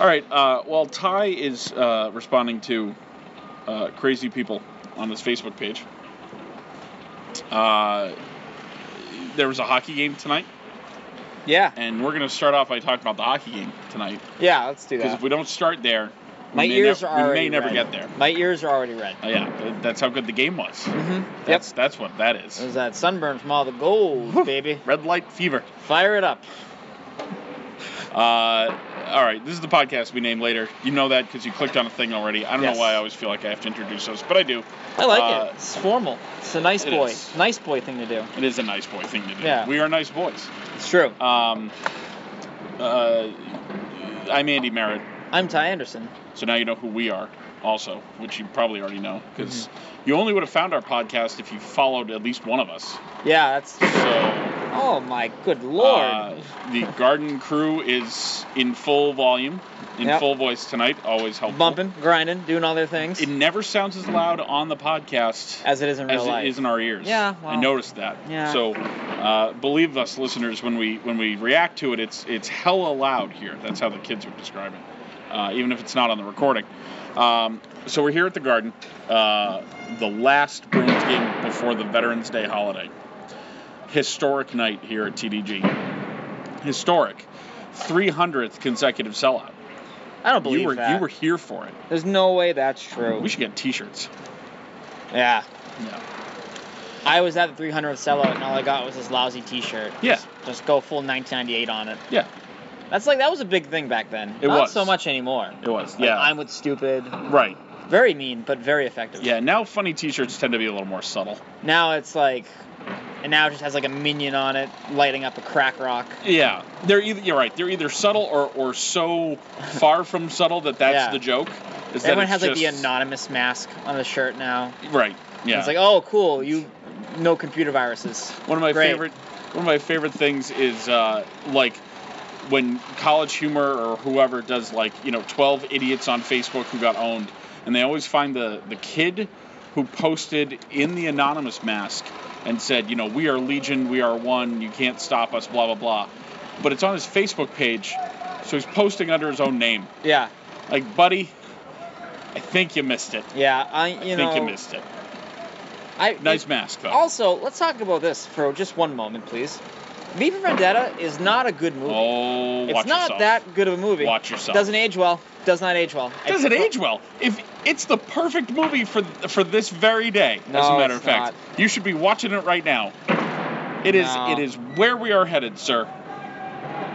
All right. Uh, well, Ty is uh, responding to uh, crazy people on his Facebook page. Uh, there was a hockey game tonight, Yeah. and we're going to start off by talking about the hockey game tonight. Yeah, let's do that. Because if we don't start there, we My may ears nev- are already we may never red. get there. My ears are already red. Uh, yeah, that's how good the game was. Mm-hmm. Yep. That's that's what that is. There's that sunburn from all the gold, baby. Red light fever. Fire it up. Uh, all right, this is the podcast we name later. You know that because you clicked on a thing already. I don't Yes. know why I always feel like I have to introduce us, but I do. I like Uh, it. It's formal. It's a nice it boy. is. Nice boy thing to do. It is a nice boy thing to do. Yeah. We are nice boys. It's true. Um, uh, I'm Andy Merritt, I'm Ty Anderson. so now you know who we are, also, which you probably already know, because Mm-hmm. you only would have found our podcast if you followed at least one of us. Yeah, that's. So, Oh my good lord. uh, the Garden Crew is in full volume, in Yep. full voice tonight. Always helpful. Bumping, grinding, doing all their things. It never sounds as loud on the podcast as it is in real as it life. is in our ears. Yeah, I noticed that. yeah. So, uh, believe us, listeners, when we when we react to it, it's it's hella loud here. That's how the kids would describe it, uh, even if it's not on the recording. Um, so we're here at the Garden, uh, the last Bruins game before the Veterans Day holiday. Historic night here at TDG. Historic, 300th consecutive sellout. I don't believe You were that. you were here for it. There's no way that's true. We should get T-shirts. yeah. Yeah. I was at the 300th sellout and all I got was this lousy T-shirt. Yeah. Just, just go full 1998 on it. Yeah. That's like that was a big thing back then. It was Not was. so much anymore. It was. Like, Yeah. I'm with stupid. Right. Very mean, but very effective. Yeah, now funny T-shirts tend to be a little more subtle. Now it's like, and now it just has like a minion on it lighting up a crack rock. Yeah, they're either you're right. They're either subtle or, or so far from subtle that that's Yeah. the joke. Is that Everyone it's has like the just- anonymous mask on the shirt now. right. Yeah. It's like, oh, cool, you no computer viruses. one of my great. favorite one of my favorite things is uh, like when College Humor or whoever does like you know 12 idiots on Facebook who got owned, and they always find the the kid who posted in the anonymous mask and said, you know, we are Legion, we are one, you can't stop us, blah blah blah. But it's on his Facebook page, so he's posting under his own name. Yeah, Like, buddy, I think you missed it. yeah. I you I know. think you missed it. I Nice mask though. Also, let's talk about this for just one moment, please. V for Vendetta is not a good movie. oh, it's not yourself. that good of a movie. Watch yourself. Doesn't age well. Does not age well. Does it age well? If it's the perfect movie for for this very day, as a matter of fact, you should be watching it right now. It is No. it is where we are headed, sir.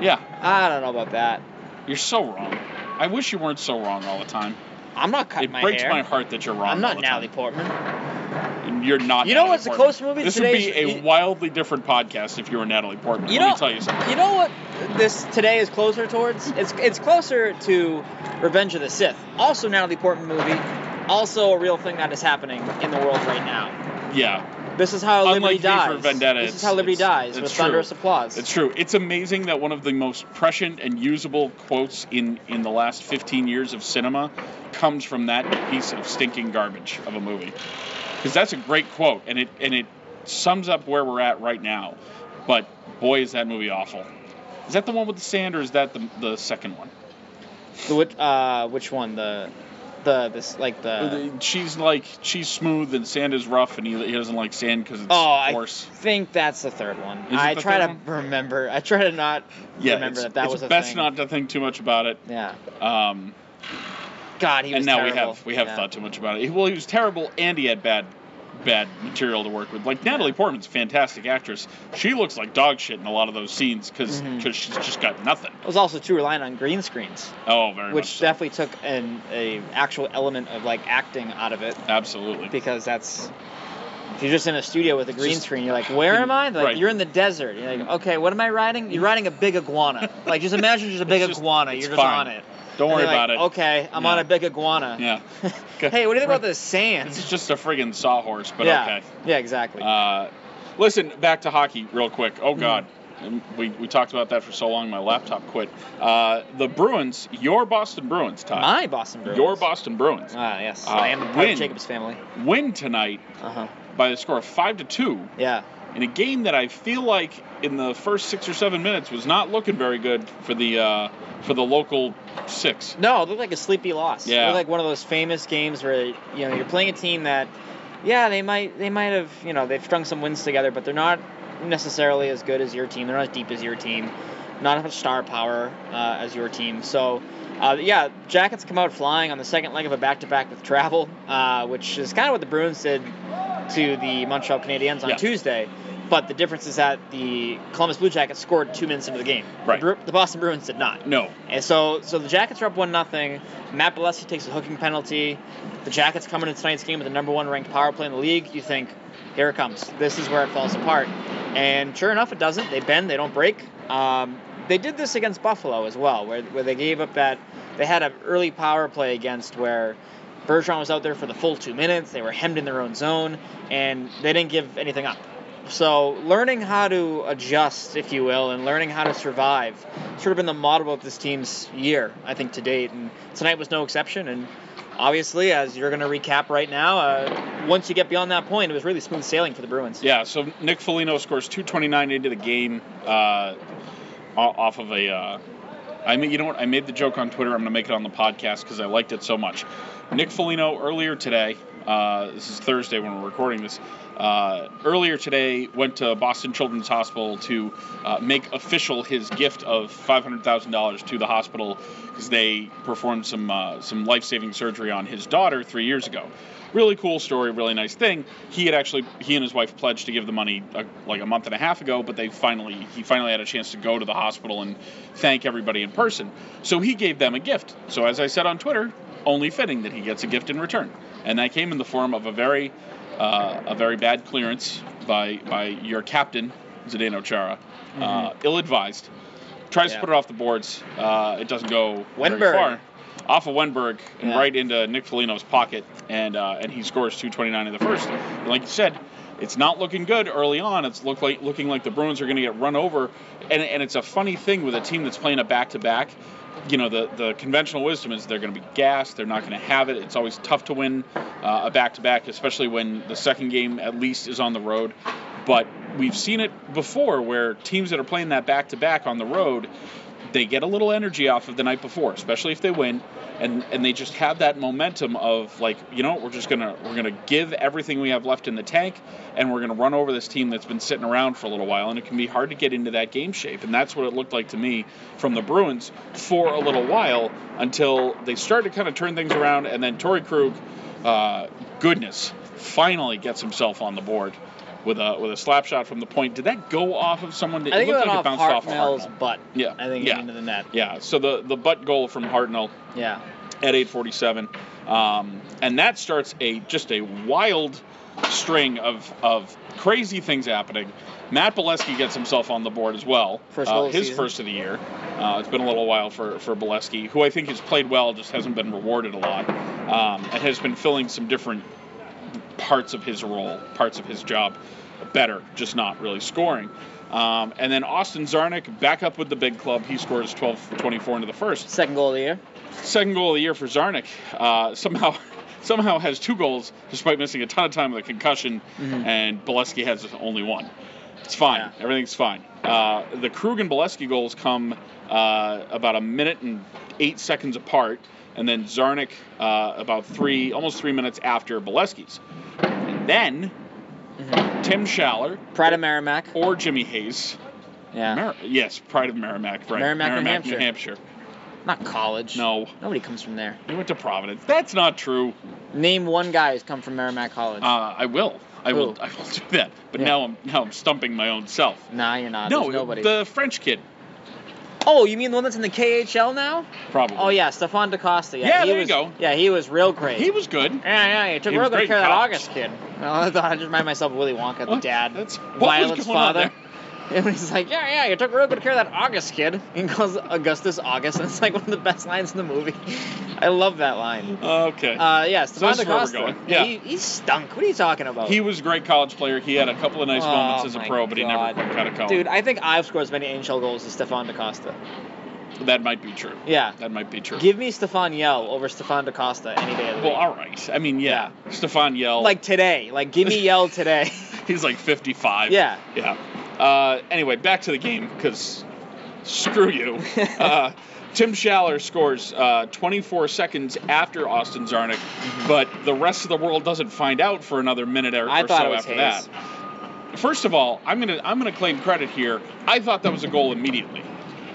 Yeah, I don't know about that. you're so wrong. I wish you weren't so wrong all the time. I'm not cutting it my breaks my heart that you're wrong. I'm not Natalie. Portman. You're not. You know Natalie what's the Portman. close movie This would be a wildly different podcast if you were Natalie Portman. You Let know, me tell you something. you know what this today is closer towards? It's it's closer to Revenge of the Sith. Also Natalie Portman movie. Also a real thing that is happening in the world right now. Yeah, This is how Liberty dies. for Vendetta, this is how Liberty dies it's with true. thunderous applause. It's true. It's amazing that one of the most prescient and usable quotes in, in the last 15 years of cinema comes from that piece of stinking garbage of a movie. Because that's a great quote, and it and it sums up where we're at right now. But boy, is that movie awful. Is that the one with the sand, or is that the, the second one? The which, uh, which one? The, the this like the. she's like she's smooth and sand is rough, and he, he doesn't like sand because it's Oh, I think that's the third one. it I try to third remember. I try to not Yeah, remember that that it's was a best thing. not to think too much about it. Yeah. Um, God, he was and now we have we have Yeah. thought too much about it. Well, he was terrible, and he had bad bad material to work with. Like Natalie Portman's a fantastic actress. She looks like dog shit in a lot of those scenes because Mhm. she's just got nothing. It was also too reliant on green screens, Oh, very which much. So. definitely took an a actual element of like acting out of it Absolutely. because that's. If you're just in a studio with a green Just- screen, you're like, "Where am I?" Like, Right. you're in the desert. You're like, "Okay, what am I riding?" You're riding a big iguana. like, just imagine just a big just- iguana. You're just fine. on it. Don't worry like, about it. Okay, I'm Yeah. on a big iguana. Yeah. hey, what do you think about the sand? It's just a friggin' sawhorse, but yeah. okay. Yeah, exactly. Uh, listen, back to hockey real quick. Oh God. We, we talked about that for so long, my laptop quit. Uh, the Bruins, your Boston Bruins, Todd. My Boston Bruins. Your Boston Bruins Ah, yes. Uh, I am a part win. of Jacob's family. win tonight Uh huh. by the score of five to two. Yeah. In a game that I feel like in the first six or seven minutes was not looking very good for the uh, for the local six. No, it looked like a sleepy loss. It Yeah. looked like one of those famous games where you know you're playing a team that, yeah, they might they might have you know they've strung some wins together, but they're not necessarily as good as your team. They're not as deep as your team, not as much star power uh, as your team. So. Uh, yeah, Jackets come out flying on the second leg of a back-to-back with travel, uh, which is kind of what the Bruins did to the Montreal Canadiens on Yeah. Tuesday. But the difference is that the Columbus Blue Jackets scored two minutes into the game. Right. The, the Boston Bruins did not. No. And so, so the Jackets are up one nothing. Matt Beleskey takes a hooking penalty. The Jackets come into tonight's game with the number one ranked power play in the league. You think, here it comes. This is where it falls apart. And sure enough, it doesn't. They bend. They don't break. Um, they did this against Buffalo as well, where where they gave up that. They had an early power play against where. Bergeron was out there for the full two minutes. They were hemmed in their own zone, and they didn't give anything up. So learning how to adjust, if you will, and learning how to survive, sort of been the model of this team's year, I think, to date. And tonight was no exception. And obviously, as you're going to recap right now, uh, once you get beyond that point, it was really smooth sailing for the Bruins. Yeah, so Nick Foligno scores 229 into the game uh, off of a. Uh, I mean, you know what? I made the joke on Twitter. I'm going to make it on the podcast because I liked it so much. Nick Foligno earlier today. Uh, this is Thursday when we're recording this. Uh, earlier today, went to Boston Children's Hospital to uh, make official his gift of $500,000 to the hospital because they performed some uh, some life-saving surgery on his daughter three years ago. Really cool story, really nice thing. He had actually he and his wife pledged to give the money uh, like a month and a half ago, but they finally he finally had a chance to go to the hospital and thank everybody in person. So he gave them a gift. So as I said on Twitter, only fitting that he gets a gift in return, and that came in the form of a very uh, a very bad clearance by by your captain Zdeno Chara, uh, ill-advised. Tries Yeah. to put it off the boards. Uh, it doesn't go very far. Off of Wennberg and Yeah. right into Nick Foligno's pocket, and uh, and he scores 229 in the first. And like you said, it's not looking good early on. It's look like looking like the Bruins are going to get run over, and and it's a funny thing with a team that's playing a back-to-back. You know, the, the conventional wisdom is they're going to be gassed. They're not going to have it. It's always tough to win uh, a back-to-back, especially when the second game at least is on the road. But we've seen it before where teams that are playing that back-to-back on the road, they get a little energy off of the night before, especially if they win, and and they just have that momentum of like, you know, we're just gonna we're gonna give everything we have left in the tank, and we're gonna run over this team that's been sitting around for a little while, and it can be hard to get into that game shape, and that's what it looked like to me from the Bruins for a little while until they started to kind of turn things around, and then Torey Krug, uh, goodness, finally gets himself on the board. With a with a slap shot from the point, did that go off of someone? I think it looked went like off it bounced off of Hartnell's Hartnell. butt. Yeah, I think yeah. into the net. Yeah, so the the butt goal from Hartnell Yeah. at 8:47, um, and that starts a just a wild string of of crazy things happening. Matt Beleskey gets himself on the board as well. First uh, his season. first of the year. Uh, it's been a little while for for Beleskey, who I think has played well, just hasn't been rewarded a lot, um, and has been filling some different parts of his role, parts of his job better, just not really scoring. Um, and then Austin Czarnik back up with the big club. He scores 12-24 into the first. Second goal of the year. Second goal of the year for Czarnik. Uh, somehow, somehow has two goals despite missing a ton of time with a concussion, Mhm. and Beleskey has only one. It's fine. Yeah. Everything's fine. Uh, the Krug and Beleskey goals come uh, about a minute and eight seconds apart, and then Czarnik uh, about three, almost three minutes after Beleskey's. And then Mhm. Tim Schaller Pride of Merrimack. or Jimmy Hayes. Yeah. Mer- yes, Pride of Merrimack, right? Merrimack, New New Hampshire. Hampshire. Not college. No, Nobody comes from there. he went to Providence. That's not true. Name one guy who's come from Merrimack College. Uh, I will. I will. I will do that. But Yeah. now I'm now I'm stumping my own self. nah, you're not. no, There's nobody. the French kid, oh, you mean the one that's in the KHL now? probably. Oh yeah, Stefan DaCosta. Yeah, Yeah, he there you was, go. Yeah, he was real great. He was good. Yeah, yeah, he took He real good care of that. August kid. I just remind myself of Willy Wonka, the Well, dad. That's what Violet's was going on father. And he's like, yeah, yeah, you took real good care of that August kid. And He calls Augustus August, and it's like one of the best lines in the movie. I love that line. Okay. Uh, yeah, Stefan this is where we're going. Yeah, Yeah. he, he stunk. What are you talking about? he was a great college player. He had a couple of nice Oh, moments as a pro, but he never quite got it going. Dude, I think I've scored as many NHL goals as Stefan DaCosta. that might be true. Yeah. That might be true. Give me Stefan Yelle over Stefan DaCosta any day of the well, week. all right. I mean, yeah. Stefan Yelle. Like today. Like, give me Yelle today. he's like 55. yeah. Yeah. Uh, anyway, back to the game because screw you. uh, Tim Schaller scores uh, 24 seconds after Austin Czarnik, but the rest of the world doesn't find out for another minute or, Mm-hmm. Or so after Hayes. that. First of all, I'm gonna I'm gonna claim credit here. I thought that was a goal immediately.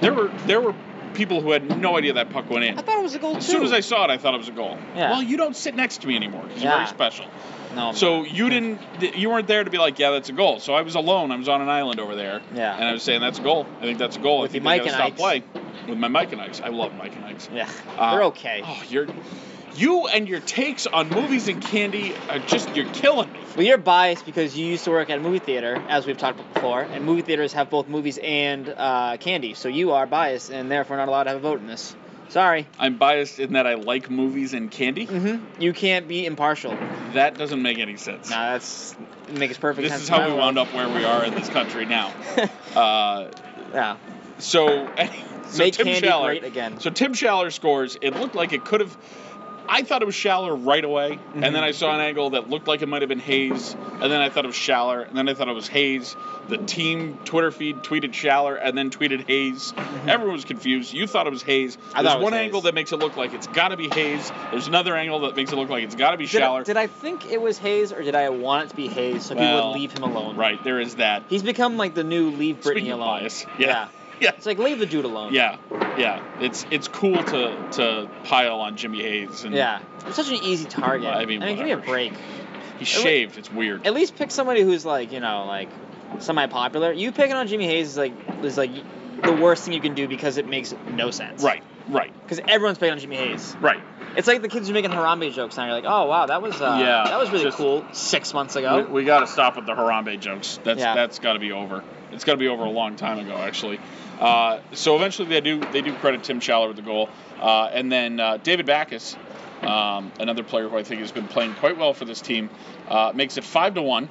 There were there were people who had no idea that puck went in. I thought it was a goal As too. As soon as I saw it, I thought it was a goal. Yeah. Well, you don't sit next to me anymore because Yeah. you're very special. no. So you didn't, you weren't there to be like, yeah, that's a goal. So I was alone. I was on an island over there, Yeah. and I was saying that's a goal. I think that's a goal. With I think your they Mike gotta and stop Ikes. play with my Mike and Ikes. I love Mike and Ikes. yeah, Uh, they're okay. Oh, you're, you and your takes on movies and candy are just you're killing me. Well, you're biased because you used to work at a movie theater, as we've talked about before, and movie theaters have both movies and uh, candy. So you are biased and therefore not allowed to have a vote in this. Sorry. I'm biased in that I like movies and candy. Mm-hmm. You can't be impartial. That doesn't make any sense. Nah, that's it makes perfect this sense. This is how we world. wound up where we are in this country now. Uh, yeah. so, so Make Tim great again. So Tim Schaller scores. It looked like it could have. I thought it was Schaller right away, and then Mhm. I saw an angle that looked like it might have been Hayes, and then I thought it was Schaller, and then I thought it was Hayes. The team Twitter feed tweeted Schaller, and then tweeted Hayes. Everyone was confused. You thought it was Hayes. Mm-hmm. I There's thought it was one Hayes. angle that makes it look like it's got to be Hayes. There's another angle that makes it look like it's got to be Did I, did I think it was Hayes or did I want it to be Hayes so people would leave him alone? right there is that. He's become like the new leave Brittany Speaking of alone. bias, Yeah. yeah. Yeah. It's like leave the dude alone. Yeah, yeah. It's it's cool to to pile on Jimmy Hayes and Yeah. It's such an easy target. I mean, give me a break. he's shaved. It's weird. At least pick somebody who's like, you know, like semi-popular. You picking on Jimmy Hayes is like is like the worst thing you can do because it makes no sense. Right, right, Because everyone's picking on Jimmy Hayes. right. It's like the kids are making Harambe jokes now. You're like, oh wow, that was uh, Yeah, that was really cool six months ago. We, we got to stop with the Harambe jokes. That's Yeah. that's got to be over. It's got to be over a long time ago, actually. Uh, so eventually they do they do credit Tim Schaller with the goal, uh, and then uh, David Backes, um, another player who I think has been playing quite well for this team, uh, makes it five to one.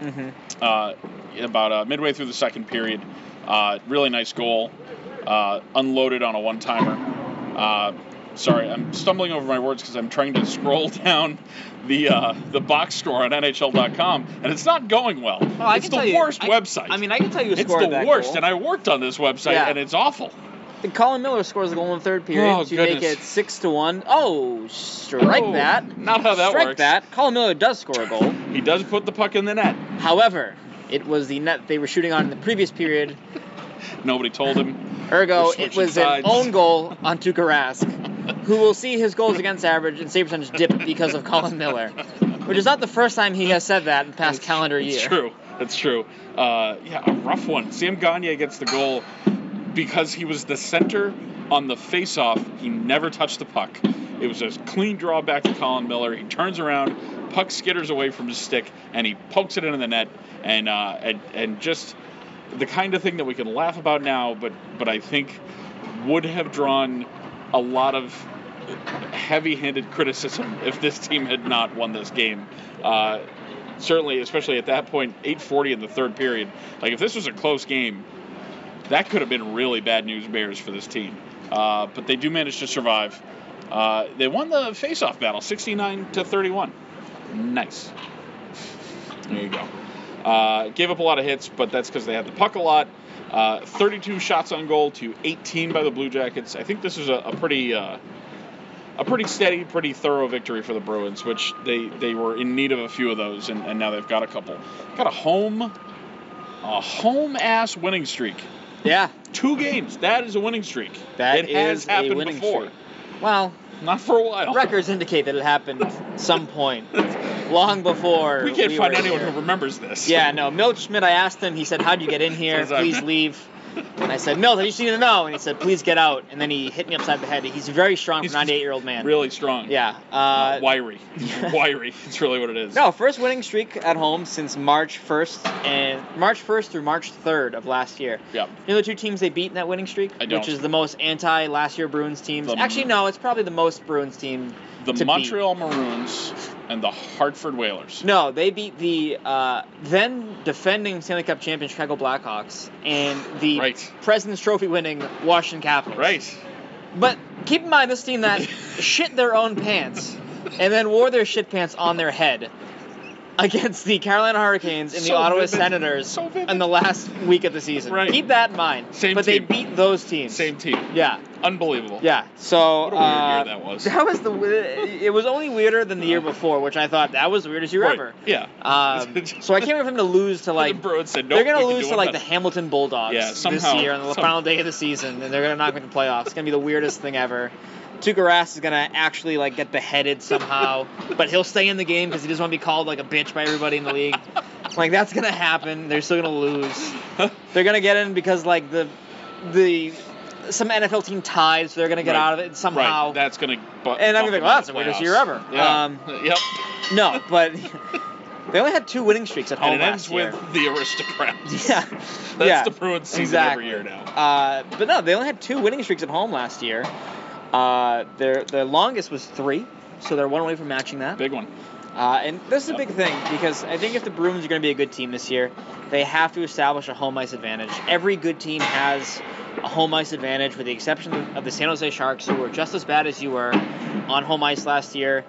hmm uh, about uh, midway through the second period. Uh, really nice goal, uh, unloaded on a one timer. Sorry, I'm stumbling over my words because I'm trying to scroll down the uh, the box score on NHL.com, and it's not going well. Oh, it's the tell you- worst I- website. I mean, I can tell you a it's the worst, goal. and I worked on this website, Yeah. and it's awful. And Colin Miller scores the goal in the third period Oh, to make it six to one. Oh, strike Oh, that! not how that works. strike works. that. Colin Miller does score a goal. He does put the puck in the net. However, it was the net they were shooting on in the previous period. Nobody told him. Ergo, it was sides. an own goal on Tuukka Rask, who will see his goals against average and save percentage dip because of Colin Miller, which is not the first time he has said that in the past calendar year. It's true. That's true. Uh, yeah, a rough one. Sam Gagner gets the goal because he was the center on the face-off. He never touched the puck. It was a clean draw back to Colin Miller. He turns around, puck skitters away from his stick, and he pokes it into the net. And uh, and and just the kind of thing that we can laugh about now, but but I think would have drawn a lot of heavy-handed criticism if this team had not won this game. Uh, certainly, especially at that point, 8:40 in the third period. Like if this was a close game, that could have been really bad news bears for this team. Uh, but they do manage to survive. Uh, they won the face-off battle, 69 to 31. Nice. There you go. Uh, gave up a lot of hits, but that's because they had the puck a lot. Uh, 32 shots on goal to 18 by the Blue Jackets. I think this is a, a pretty uh, a pretty steady, pretty thorough victory for the Bruins, which they, they were in need of a few of those, and, and now they've got a couple. Got a home a home ass winning streak. Yeah, Two games. That is a winning streak. that it has happened before. streak. Well, Not for a while. records indicate that it happened some point, long before. We can't find were anyone here. who remembers this. Yeah, no. Milt Schmidt, I asked him, he said, How'd you get in here? Please leave. And I said, Milt, I just need to know. And he said, Please get out. And then he hit me upside the head. He's very strong He's for a 98 year old man. Really strong. Yeah. Uh, wiry. wiry. It's really what it is. no, first winning streak at home since March 1st and March 1st through March 3rd of last year. Yep. You know the two teams they beat in that winning streak? I don't. Which is the most anti last year Bruins teams. The- Actually, no, it's probably the most Bruins team. The to beat. Montreal Maroons and the Hartford Whalers. No, they beat the uh, then defending Stanley Cup champion Chicago Blackhawks and the Right. President's Trophy winning Washington Capitals. Right. But keep in mind this team that shit their own pants and then wore their shit pants on their head against the Carolina Hurricanes and the So Ottawa vivid. Senators So in the last week of the season. Right. Keep that in mind. Same but team. they beat those teams. Same team. Yeah. Unbelievable. Yeah. So What a weird uh, year that was. That was the. It was only weirder than the year before, which I thought that was the weirdest year Right. ever. Yeah. Um, so I can't wait for them to lose to like. the Bruins said, nope, they're gonna lose to like the. Hamilton Bulldogs Yeah, this year on the some- final day of the season, and they're gonna knock them to the playoffs. It's gonna be the weirdest thing ever. Tuukka Rask is gonna actually like get beheaded somehow, but he'll stay in the game because he doesn't want to be called like a bitch by everybody in the league. Like that's gonna happen. They're still gonna lose. They're gonna get in because like the the some NFL team tied, so they're gonna get Right. out of it somehow. Right. That's gonna. Bu- And I'm gonna be like, well, that's the weirdest year ever. Yeah. Um, yep. no, but they only had two winning streaks at home And it last ends year. with the aristocrats. yeah, That's yeah, the Bruins season exactly. every year now. Uh, but no, they only had two winning streaks at home last year. Uh, their their longest was three, so they're one away from matching that. Big one. Uh, and this is a big thing because I think if the Bruins are going to be a good team this year, they have to establish a home ice advantage. Every good team has a home ice advantage, with the exception of the San Jose Sharks, who were just as bad as you were on home ice last year.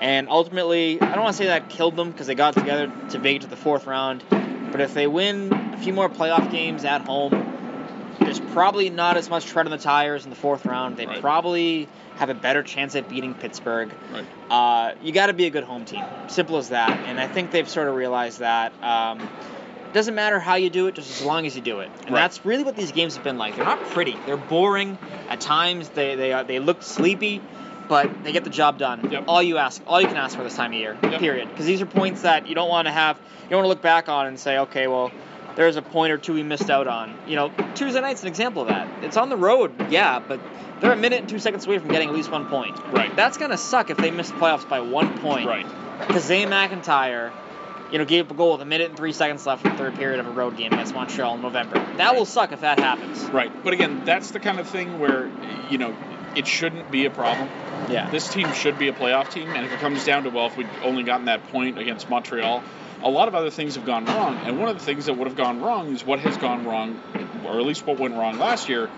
And ultimately, I don't want to say that killed them because they got together to make it to the fourth round. But if they win a few more playoff games at home, probably not as much tread on the tires in the fourth round. They Right. probably have a better chance at beating Pittsburgh. Right. Uh, you got to be a good home team. Simple as that. And I think they've sort of realized that. Um, it doesn't matter how you do it, just as long as you do it. And Right. that's really what these games have been like. They're not pretty. They're boring at times. They they are, they look sleepy, but they get the job done. Yep. All you ask, all you can ask for this time of year. Yep. Period. Because these are points that you don't want to have. You don't want to look back on and say, okay, well. There's a point or two we missed out on. You know, Tuesday night's an example of that. It's on the road, yeah, but they're a minute and two seconds away from getting at least one point. Right. That's gonna suck if they miss the playoffs by one point. Right. Because Zane McIntyre, you know, gave up a goal with a minute and three seconds left in the third period of a road game against Montreal in November. That will suck if that happens. Right. But again, that's the kind of thing where, you know, it shouldn't be a problem. Yeah. This team should be a playoff team, and if it comes down to well, if we'd only gotten that point against Montreal, a lot of other things have gone wrong. And one of the things that would have gone wrong is what has gone wrong, or at least what went wrong last year,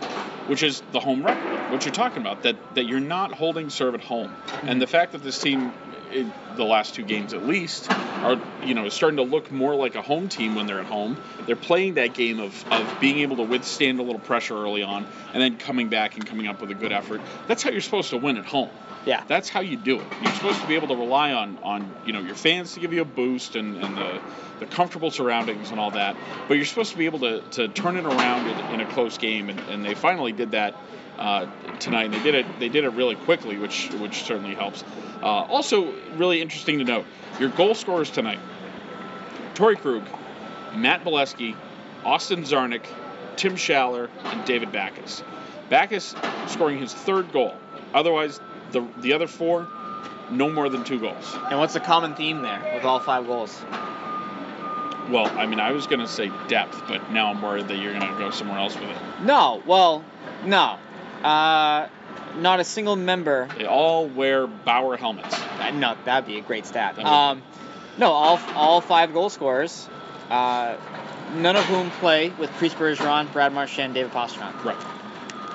which is the home record. What you're talking about that that you're not holding serve at home, and the fact that this team. In the last two games, at least, are you know starting to look more like a home team when they're at home. They're playing that game of, of being able to withstand a little pressure early on, and then coming back and coming up with a good effort. That's how you're supposed to win at home. Yeah. That's how you do it. You're supposed to be able to rely on on you know your fans to give you a boost and, and the the comfortable surroundings and all that. But you're supposed to be able to, to turn it around in, in a close game, and, and they finally did that uh, tonight. And they did it they did it really quickly, which which certainly helps. Uh, also, really interesting to note your goal scorers tonight: Torey Krug, Matt Beleskey, Austin Czarnik, Tim Schaller, and David Backes. Backes scoring his third goal. Otherwise, the the other four, no more than two goals. And what's the common theme there with all five goals? Well, I mean, I was gonna say depth, but now I'm worried that you're gonna go somewhere else with it. No. Well, no. Uh, not a single member. They all wear Bauer helmets. No, that'd be a great stat. Um, no, all all five goal scorers, uh, none of whom play with Patrice Bergeron, Brad Marchand, David Pastrnak. Right.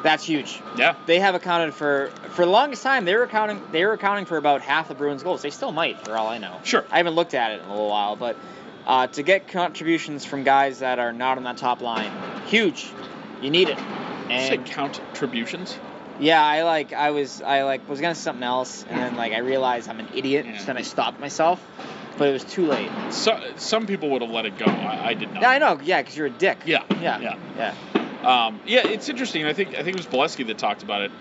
That's huge. Yeah. They have accounted for for the longest time. They were accounting they were accounting for about half the Bruins' goals. They still might, for all I know. Sure. I haven't looked at it in a little while, but uh, to get contributions from guys that are not on that top line, huge. You need it. Did you say And count contributions? yeah, I like I was I like was gonna say something else, and then like I realized I'm an idiot, Yeah. so then I stopped myself, but it was too late. So, some people would have let it go. I, I did not. Yeah, I know. Yeah, because you're a dick. Yeah. Yeah. Yeah. Yeah. Um, yeah, it's interesting. I think I think it was Beleskey that talked about it,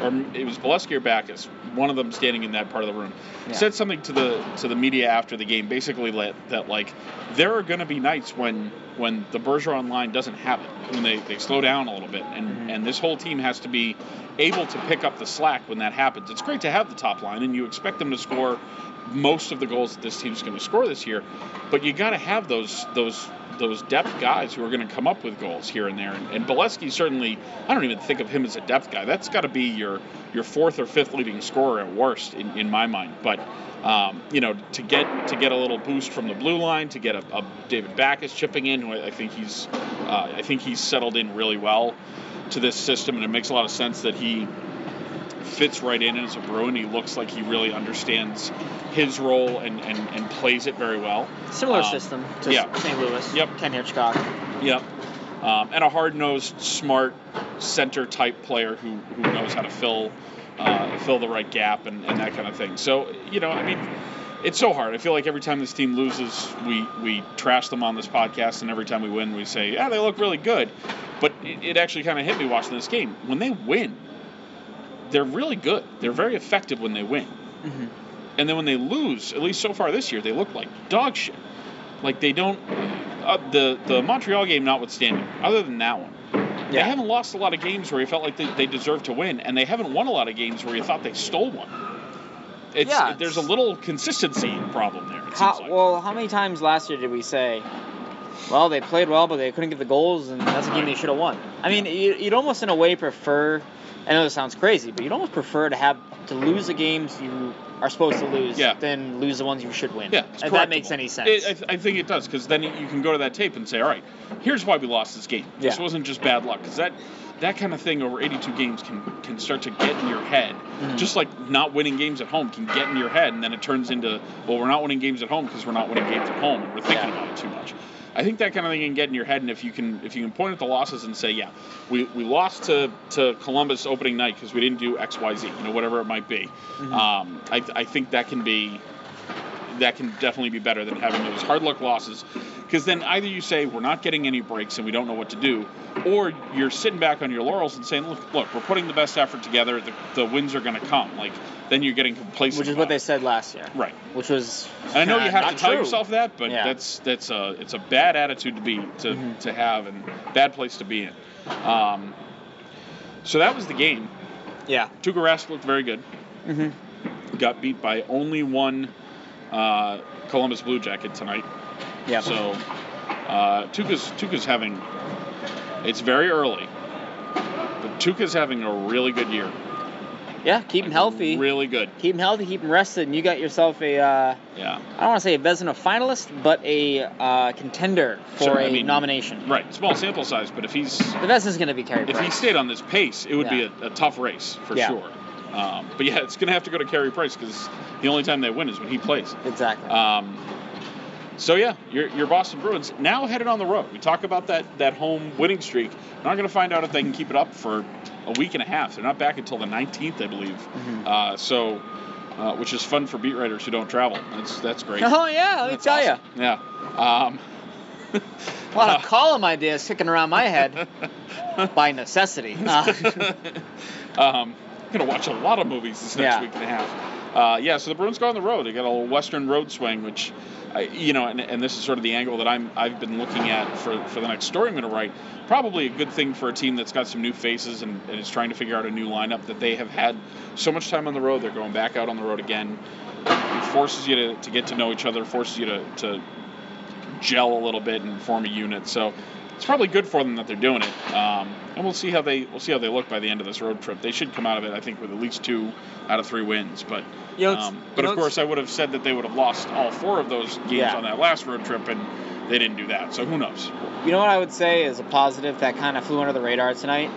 or it was Beleskey or Backes. One of them standing in that part of the room Yeah. said something to the to the media after the game, basically let, that like there are going to be nights when when the Bergeron line doesn't have it, when they, they slow down a little bit, and Mhm. and this whole team has to be able to pick up the slack when that happens. It's great to have the top line, and you expect them to score most of the goals that this team's going to score this year, but you got to have those those those depth guys who are going to come up with goals here and there. And, and Beleskey certainly, I don't even think of him as a depth guy. That's got to be your your fourth or fifth leading scorer at worst in, in my mind. But um, you know, to get to get a little boost from the blue line, to get a, a David Backes chipping in, who I I think he's uh, I think he's settled in really well to this system, and it makes a lot of sense that he fits right in as a Bruin. He looks like he really understands his role and, and, and plays it very well. Similar Um, system to yeah. St. Louis. Yep. Ken Hitchcock. Yep. um, and a hard-nosed, smart center type player who, who knows how to fill uh, fill the right gap and, and that kind of thing. So you know, I mean, it's so hard. I feel like every time this team loses, we we trash them on this podcast, and every time we win, we say, yeah, they look really good. But it, it actually kind of hit me watching this game. When they win, they're really good. They're very effective when they win. Mhm. And then when they lose, at least so far this year, they look like dog shit. Like they don't. Uh, the the Montreal game notwithstanding, other than that one, they haven't lost a lot of games where you felt like they, they deserved to win, and they haven't won a lot of games where you thought they stole one. It's, Yeah, there's a little consistency problem there. It How, seems like. well, how many times last year did we say, well, they played well, but they couldn't get the goals, and that's a game they should have won? I mean, you, you'd almost in a way prefer. I know this sounds crazy, but you'd almost prefer to have to lose the games you are supposed to lose Yeah. than lose the ones you should win. Yeah, if that makes any sense. It, I, I think it does because then you can go to that tape and say, all right, here's why we lost this game. This Yeah. wasn't just bad luck because that that kind of thing over 82 games can can start to get in your head. Mhm. Just like not winning games at home can get in your head, and then it turns into, well, we're not winning games at home because we're not winning games at home, and we're thinking Yeah. about it too much. I think that kind of thing can get in your head, and if you can if you can point at the losses and say, yeah, we, we lost to, to Columbus opening night because we didn't do X Y Z, you know, whatever it might be. Mhm. Um, I, I think that can be that can definitely be better than having those hard luck losses because then either you say we're not getting any breaks and we don't know what to do or you're sitting back on your laurels and saying look look we're putting the best effort together the, the wins are going to come like then you're getting complacent which is what they said last year. right Which was. and i know you have to tell true. yourself that but Yeah. that's that's a it's a bad attitude to be to, Mhm. to have and bad place to be in um, so that was the game Yeah. Tuukka Rask looked very good Mm-hmm. got beat by only one uh, Columbus Blue Jacket tonight. Yeah. So uh, Tuukka's Tuukka's having it's very early, but Tuukka's having a really good year. yeah. Keep him healthy. Really good. Keep him healthy. Keep him rested, and you got yourself a. Uh, Yeah. I don't want to say a Vezina finalist, but a uh, contender for Sure, a I mean- nomination. Right. Small sample size, but if he's The Vezina's going to be carried. if he stayed on this pace, it would Yeah. be a, a tough race for Yeah. sure. Um, but yeah, it's gonna have to go to Carey Price because the only time they win is when he plays. Exactly. Um, so yeah, your, your Boston Bruins now headed on the road. We talk about that that home winning streak. We're not going to find out if they can keep it up for a week and a half. They're not back until the 19th, I believe. Mhm. Uh, so, uh, which is fun for beat writers who don't travel. That's that's great. oh yeah, let me That's tell awesome. Yeah. Um, you, a lot of column ideas kicking around my head by necessity. Uh, um, I'm gonna watch a lot of movies this next Yeah. week and a half. Uh, yeah, so the Bruins go on the road. They got a little Western road swing, which, I, you know, and, and this is sort of the angle that I'm I've been looking at for, for the next story I'm gonna write. Probably a good thing for a team that's got some new faces and, and is trying to figure out a new lineup that they have had so much time on the road. They're going back out on the road again. It forces you to, to get to know each other, forces you to, to gel a little bit and form a unit. So it's probably good for them that they're doing it. Um, and we'll see how they we'll see how they look by the end of this road trip. They should come out of it, I think, with at least two out of three wins. But You know, um, but know, of course, I would have said that they would have lost all four of those games Yeah. on that last road trip, and they didn't do that. So who knows? You know what I would say is a positive that kind of flew under the radar tonight?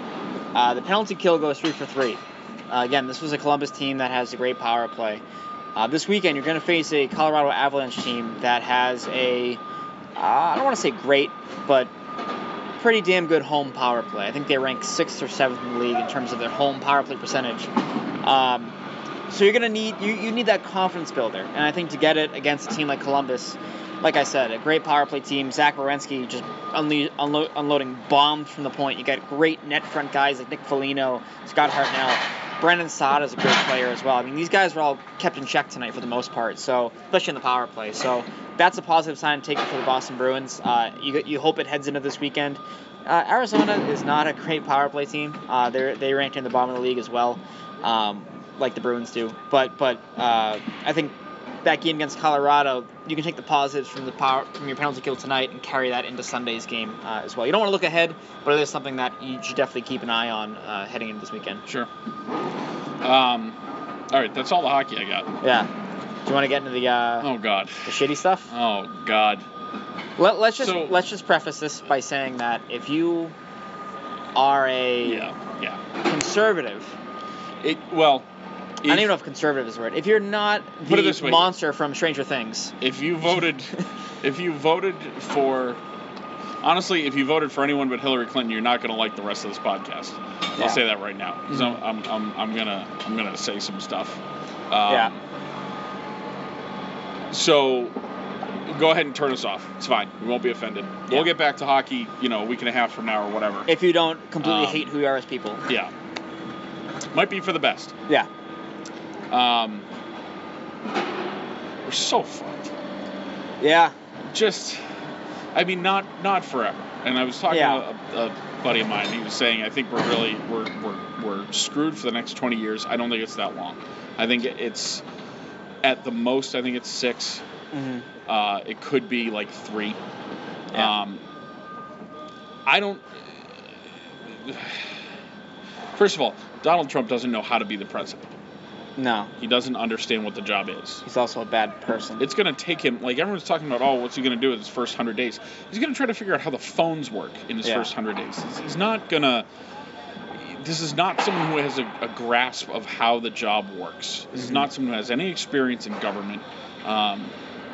Uh, the penalty kill goes three for three. Uh, again, this was a Columbus team that has a great power play. Uh, this weekend, you're going to face a Colorado Avalanche team that has a, uh, I don't want to say great, but pretty damn good home power play. I think they rank sixth or seventh in the league in terms of their home power play percentage. Um, so you're gonna need you, you need that confidence builder, and I think to get it against a team like Columbus, like I said, a great power play team. Zach Werenski just unle- unlo- unloading bombs from the point. You got great net front guys like Nick Foligno, Scott Hartnell. Brandon Saad is a great player as well. I mean, these guys were all kept in check tonight for the most part. So, especially in the power play. So, that's a positive sign to take for the Boston Bruins. Uh, you you hope it heads into this weekend. Uh, Arizona is not a great power play team. Uh, they they ranked in the bottom of the league as well, um, like the Bruins do. But but uh, I think that game against Colorado, you can take the positives from the power from your penalty kill tonight and carry that into Sunday's game uh, as well. You don't want to look ahead, but it is something that you should definitely keep an eye on uh, heading into this weekend. Sure. Um, all right, that's all the hockey I got. Yeah. Do you want to get into the uh, Oh God. the shitty stuff? Oh God. Let, let's just So- let's just preface this by saying that if you are a Yeah. Yeah. conservative, It well. I don't even know if conservative is the word. If you're not the monster from Stranger Things, If you voted, if you voted for honestly, if you voted for anyone but Hillary Clinton, you're not going to like the rest of this podcast. Yeah. I'll say that right now. Mhm. I'm, I'm, I'm, gonna I'm gonna say some stuff. Um, Yeah. So go ahead and turn us off. It's fine. We won't be offended. Yeah. We'll get back to hockey, you know, a week and a half from now or whatever. If you don't completely Um, hate who you are as people. yeah. Might be for the best. Yeah. Um, we're so fucked. Yeah. Just, I mean, not not forever. And I was talking Yeah. to a, a buddy of mine. He was saying, I think we're really we're, we're we're screwed for the next 20 years. I don't think it's that long. I think it's at the most. I think it's six. hmm Uh, it could be like three. Yeah. Um, I don't. First of all, Donald Trump doesn't know how to be the president. No. He doesn't understand what the job is. He's also a bad person. It's going to take him, like everyone's talking about, oh, what's he going to do in his first 100 days? He's going to try to figure out how the phones work in his Yeah. first 100 days. He's, not going to. This is not someone who has a, a grasp of how the job works. This is Mhm. not someone who has any experience in government. Um,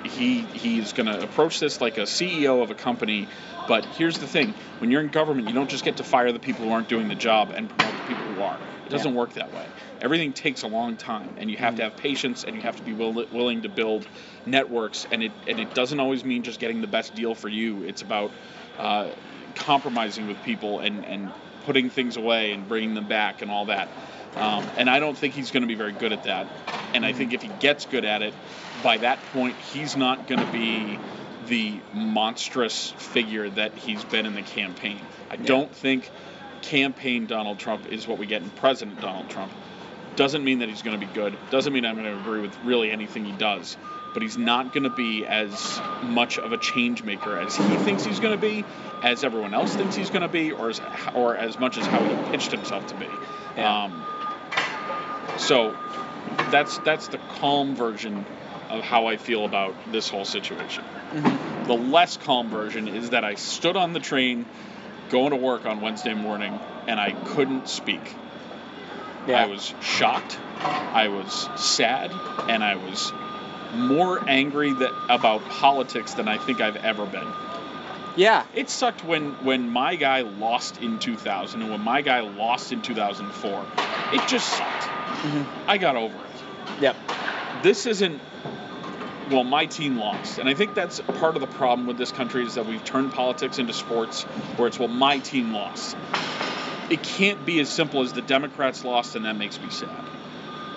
he he's going to approach this like a CEO of a company. But here's the thing: when you're in government, you don't just get to fire the people who aren't doing the job and promote the people who are. It doesn't Yeah. work that way. Everything takes a long time, and you have Mhm. to have patience, and you have to be will, willing to build networks. And it and it doesn't always mean just getting the best deal for you. It's about uh, compromising with people and and putting things away and bringing them back and all that. Um, and I don't think he's going to be very good at that. And I think if he gets good at it, by that point, he's not going to be the monstrous figure that he's been in the campaign. I Yeah. don't think campaign Donald Trump is what we get in President Donald Trump. Doesn't mean that he's going to be good. Doesn't mean I'm going to agree with really anything he does. But he's not going to be as much of a change maker as he thinks he's going to be, as everyone else thinks he's going to be, or as or as much as how he pitched himself to be. Yeah. Um, so that's that's the calm version of how I feel about this whole situation. hmm The less calm version is that I stood on the train going to work on Wednesday morning and I couldn't speak. Yeah. I was shocked, I was sad, and I was more angry that about politics than I think I've ever been. Yeah. It sucked when when my guy lost in 2000 and when my guy lost in 2004. It just sucked. hmm I got over it. Yep. This isn't well, my team lost. And I think that's part of the problem with this country is that we've turned politics into sports where it's well my team lost. It can't be as simple as the Democrats lost and that makes me sad.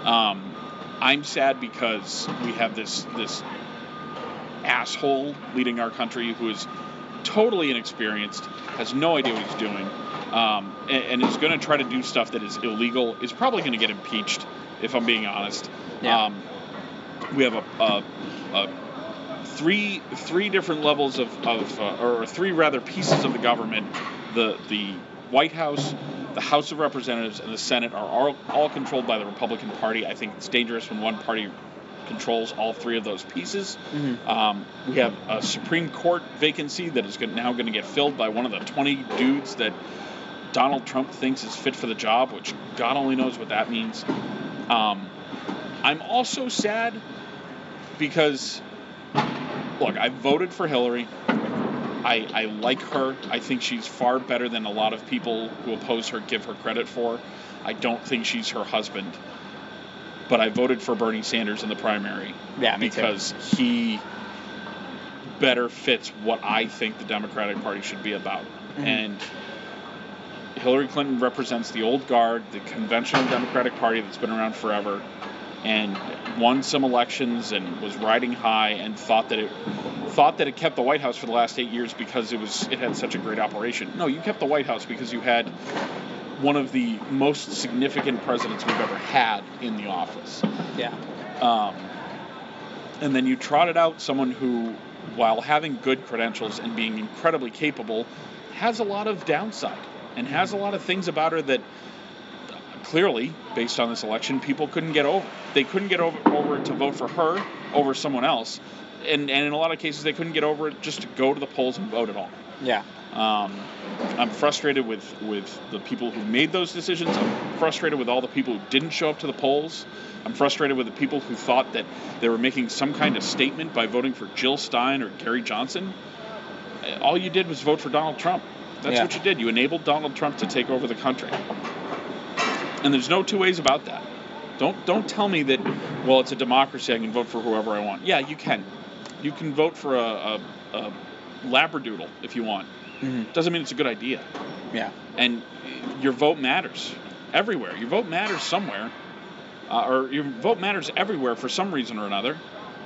Um, I'm sad because we have this this asshole leading our country who is totally inexperienced, has no idea what he's doing, um, and, and is going to try to do stuff that is illegal. Is probably going to get impeached, if I'm being honest. Yeah. Um, we have a, a, a three three different levels of, of uh, or three rather pieces of the government. The the White House, the House of Representatives, and the Senate are all, all controlled by the Republican Party. I think it's dangerous when one party controls all three of those pieces. hmm Um, we have a Supreme Court vacancy that is now going to get filled by one of the 20 dudes that Donald Trump thinks is fit for the job, which God only knows what that means. Um, I'm also sad because, look, I voted for Hillary. I, I like her. I think she's far better than a lot of people who oppose her give her credit for. I don't think she's her husband. But I voted for Bernie Sanders in the primary Yeah, me too. because he better fits what I think the Democratic Party should be about. Mhm. And Hillary Clinton represents the old guard, the conventional Democratic Party that's been around forever, and won some elections and was riding high and thought that it thought that it kept the White House for the last eight years because it was it had such a great operation. No, you kept the White House because you had one of the most significant presidents we've ever had in the office. Yeah. Um, and then you trotted out someone who, while having good credentials and being incredibly capable, has a lot of downside and has a lot of things about her that uh, clearly, based on this election, people couldn't get over. They couldn't get over, over to vote for her over someone else. And, and in a lot of cases, they couldn't get over it just to go to the polls and vote at all. Yeah. Um, I'm frustrated with, with the people who made those decisions. I'm frustrated with all the people who didn't show up to the polls. I'm frustrated with the people who thought that they were making some kind of statement by voting for Jill Stein or Gary Johnson. all you did was vote for Donald Trump. That's Yeah. what you did. You enabled Donald Trump to take over the country. And there's no two ways about that. Don't don't tell me that. Well, it's a democracy. I can vote for whoever I want. Yeah, you can. You can vote for a, a, a labradoodle if you want. Mhm. Doesn't mean it's a good idea. Yeah. And your vote matters everywhere. Your vote matters somewhere, uh, or your vote matters everywhere for some reason or another.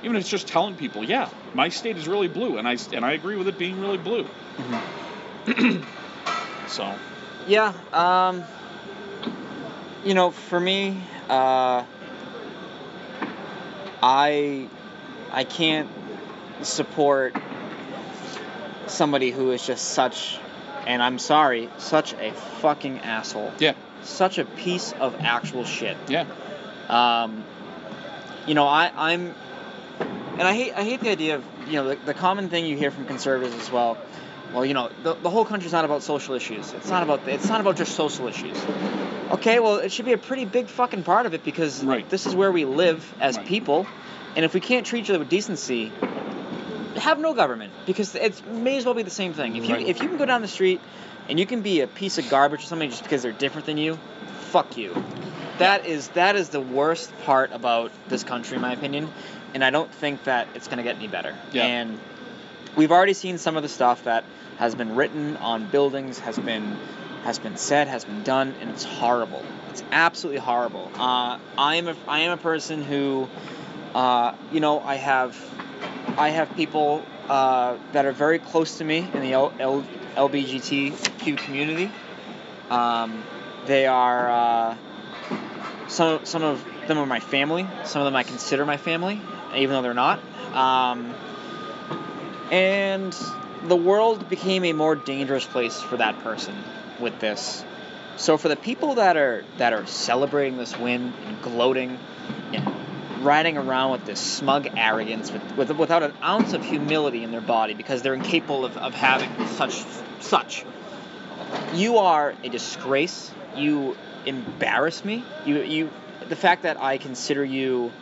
Even if it's just telling people, yeah, my state is really blue, and I and I agree with it being really blue. So Yeah. Um, you know, for me, uh, I I can't support somebody who is just such, and I'm sorry, such a fucking asshole. yeah, Such a piece of actual shit. yeah, Um, you know, I, I'm, and I hate I hate the idea of you know the, the common thing you hear from conservatives as well. Well, you know, the, the whole country's not about social issues. It's not about it's not about just social issues. Okay, well, it should be a pretty big fucking part of it because Right. this is where we live as Right. people, and if we can't treat each other with decency, have no government because it may as well be the same thing. If you Right. if you can go down the street and you can be a piece of garbage or something just because they're different than you, fuck you. That is that is the worst part about this country, in my opinion, and I don't think that it's gonna get any better. Yeah. And we've already seen some of the stuff that has been written on buildings, has been has been said, has been done, and it's horrible. It's absolutely horrible. Uh, I am a I am a person who, uh, you know, I have I have people uh, that are very close to me in the L- L- LBGTQ community. Um, they are uh, some some of them are my family. Some of them I consider my family, even though they're not. Um, and the world became a more dangerous place for that person with this. So for the people that are that are celebrating this win and gloating and riding around with this smug arrogance with, with without an ounce of humility in their body because they're incapable of, of having such such. You are a disgrace. You embarrass me. You you the fact that I consider you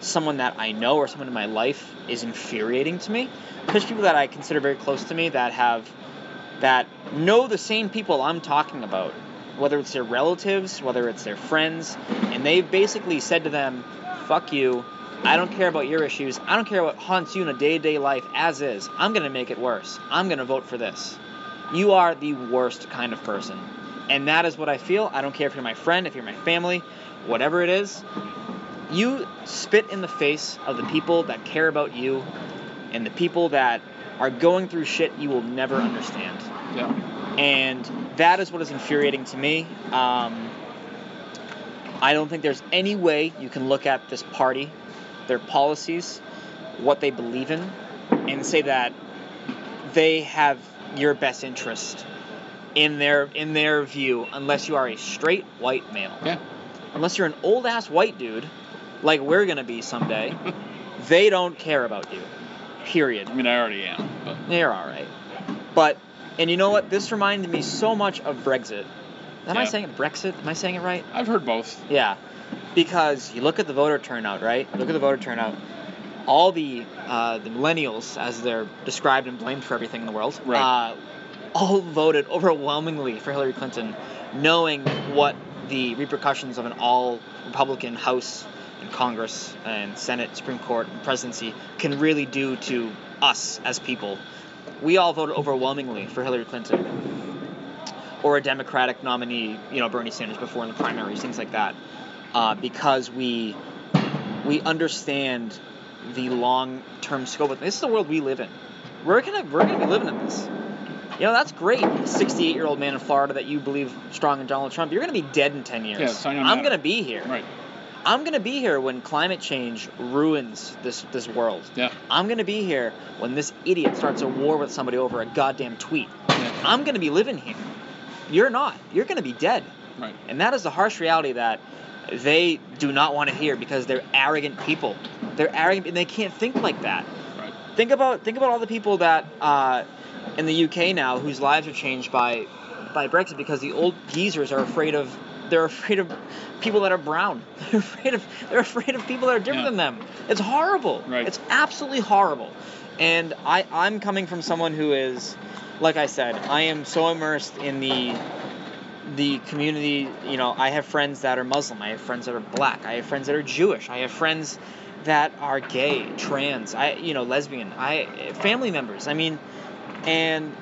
someone that I know or someone in my life is infuriating to me. There's people that I consider very close to me that have that know the same people I'm talking about, whether it's their relatives, whether it's their friends, and they've basically said to them, "Fuck you. I don't care about your issues. I don't care what haunts you in a day-to-day life as is. I'm going to make it worse. I'm going to vote for this." You are the worst kind of person. And that is what I feel. I don't care if you're my friend, if you're my family, whatever it is you spit in the face of the people that care about you and the people that are going through shit you will never understand. yeah, And that is what is infuriating to me. Um, I don't think there's any way you can look at this party, their policies, what they believe in, and say that they have your best interest in their in their view unless you are a straight white male yeah. unless you're an old ass white dude, like we're gonna be someday, they don't care about you. Period. I mean, I already am, but They're all right. But and you know what? This reminded me so much of Brexit. Am I saying it Brexit? Am I saying it right? I've heard both. Yeah, because you look at the voter turnout, right? Look at the voter turnout. All the uh, the millennials, as they're described and blamed for everything in the world, Right. uh, all voted overwhelmingly for Hillary Clinton, knowing what the repercussions of an all Republican House and Congress and Senate, Supreme Court, and presidency can really do to us as people. We all voted overwhelmingly for Hillary Clinton or a Democratic nominee, you know, Bernie Sanders before in the primaries, things like that, uh, because we we understand the long-term scope of this is the world we live in. We're gonna we're gonna be living in this. You know, that's great. 68-year-old man in Florida that you believe strong in Donald Trump. You're gonna be dead in 10 years. Yeah, it's I'm matter. gonna be here. Right. I'm gonna be here when climate change ruins this this world. Yeah. I'm gonna be here when this idiot starts a war with somebody over a goddamn tweet. Yeah. I'm gonna be living here. You're not. You're gonna be dead. Right. And that is the harsh reality that they do not want to hear because they're arrogant people. They're arrogant and they can't think like that. Right. Think about think about all the people that uh, in the UK now whose lives are changed by by Brexit because the old geezers are afraid of they're afraid of people that are brown. They're afraid of they're afraid of people that are different Yeah. than them. It's horrible. Right. It's absolutely horrible. And I I'm coming from someone who is like I said, I am so immersed in the the community, you know, I have friends that are Muslim, I have friends that are black, I have friends that are Jewish, I have friends that are gay, trans, I you know, lesbian, I family members. I mean, and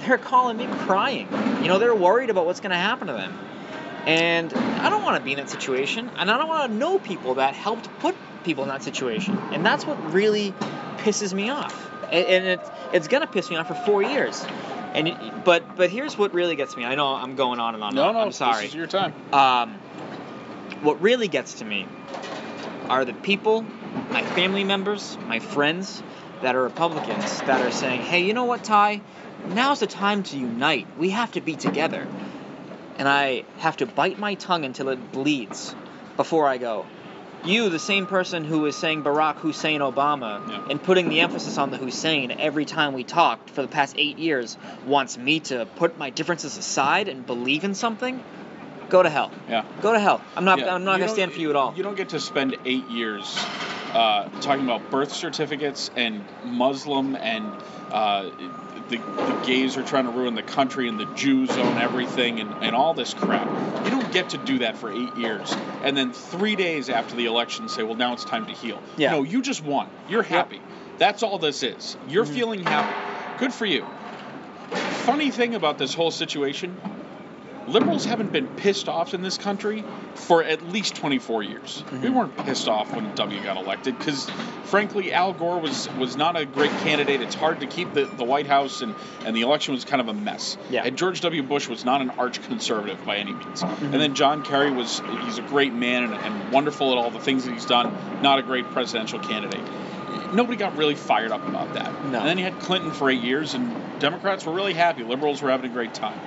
they're calling me crying. You know, they're worried about what's going to happen to them. And I don't want to be in that situation, and I don't want to know people that helped put people in that situation. And that's what really pisses me off. And, and it's to piss me off for 4 years. And it- but but here's what really gets me. I know I'm going on and on. No, no, I'm sorry. This is your time. Um, what really gets to me are the people, my family members, my friends that are Republicans that are saying, hey, you know what, Ty? Now's the time to unite. We have to be together. And I have to bite my tongue until it bleeds before I go. You, the same person who was saying Barack Hussein Obama Yeah. and putting the emphasis on the Hussein every time we talked for the past eight years, wants me to put my differences aside and believe in something? Go to hell. Yeah. Go to hell. I'm not. Yeah, I'm not you gonna stand for you at all. You don't get to spend eight years uh, talking about birth certificates and Muslim and uh, the, the gays are trying to ruin the country and the Jews own everything and, and all this crap. You don't get to do that for eight years and then three days after the election say, well, now it's time to heal. Yeah. No, you just won. You're happy. Yep. That's all this is. You're Mhm. feeling happy. Good for you. Funny thing about this whole situation liberals haven't been pissed off in this country for at least 24 years. We Mhm. weren't pissed off when W got elected because, frankly, Al Gore was was not a great candidate. It's hard to keep the, the White House, and, and the election was kind of a mess. Yeah. And George W. Bush was not an arch conservative by any means. Mhm. And then John Kerry was he's a great man and, and wonderful at all the things that he's done. Not a great presidential candidate. Nobody got really fired up about that. No. And then you had Clinton for eight years, and Democrats were really happy. Liberals were having a great time.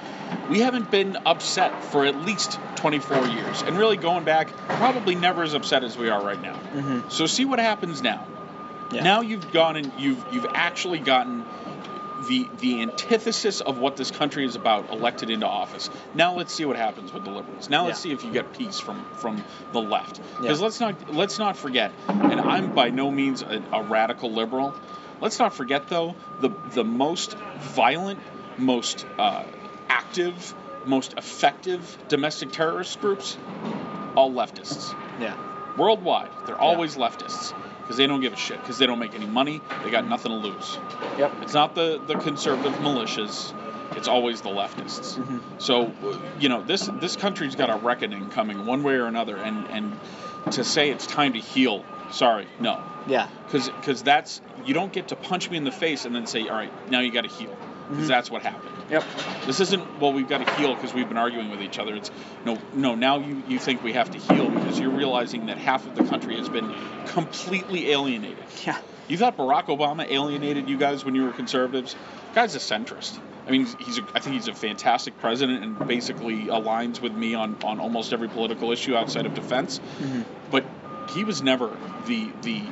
We haven't been upset for at least 24 years, and really going back, probably never as upset as we are right now. hmm So see what happens now. Yeah. Now you've gone and you've you've actually gotten the the antithesis of what this country is about elected into office. Now let's see what happens with the liberals. Now let's Yeah. see if you get peace from from the left. Yeah. Because let's not let's not forget. And I'm by no means a, a radical liberal. Let's not forget though the the most violent, most uh, active, most effective domestic terrorist groups, all leftists Yeah. worldwide. They're always leftists because they don't give a shit because they don't make any money. They got nothing to lose. Yep. It's not the the conservative militias. It's always the leftists. Mhm. So you know this this country's got a reckoning coming one way or another, and and to say it's time to heal, sorry, no, Yeah. because because that's you don't get to punch me in the face and then say, all right, now you got to heal, because Mhm. that's what happened. Yep. This isn't well we've got to heal because we've been arguing with each other. It's no no now you you think we have to heal because you're realizing that half of the country has been completely alienated. Yeah. You thought Barack Obama alienated you guys when you were conservatives? Guy's a centrist. I mean, he's, a, I think he's a fantastic president and basically aligns with me on, on almost every political issue outside of defense. hmm But he was never the the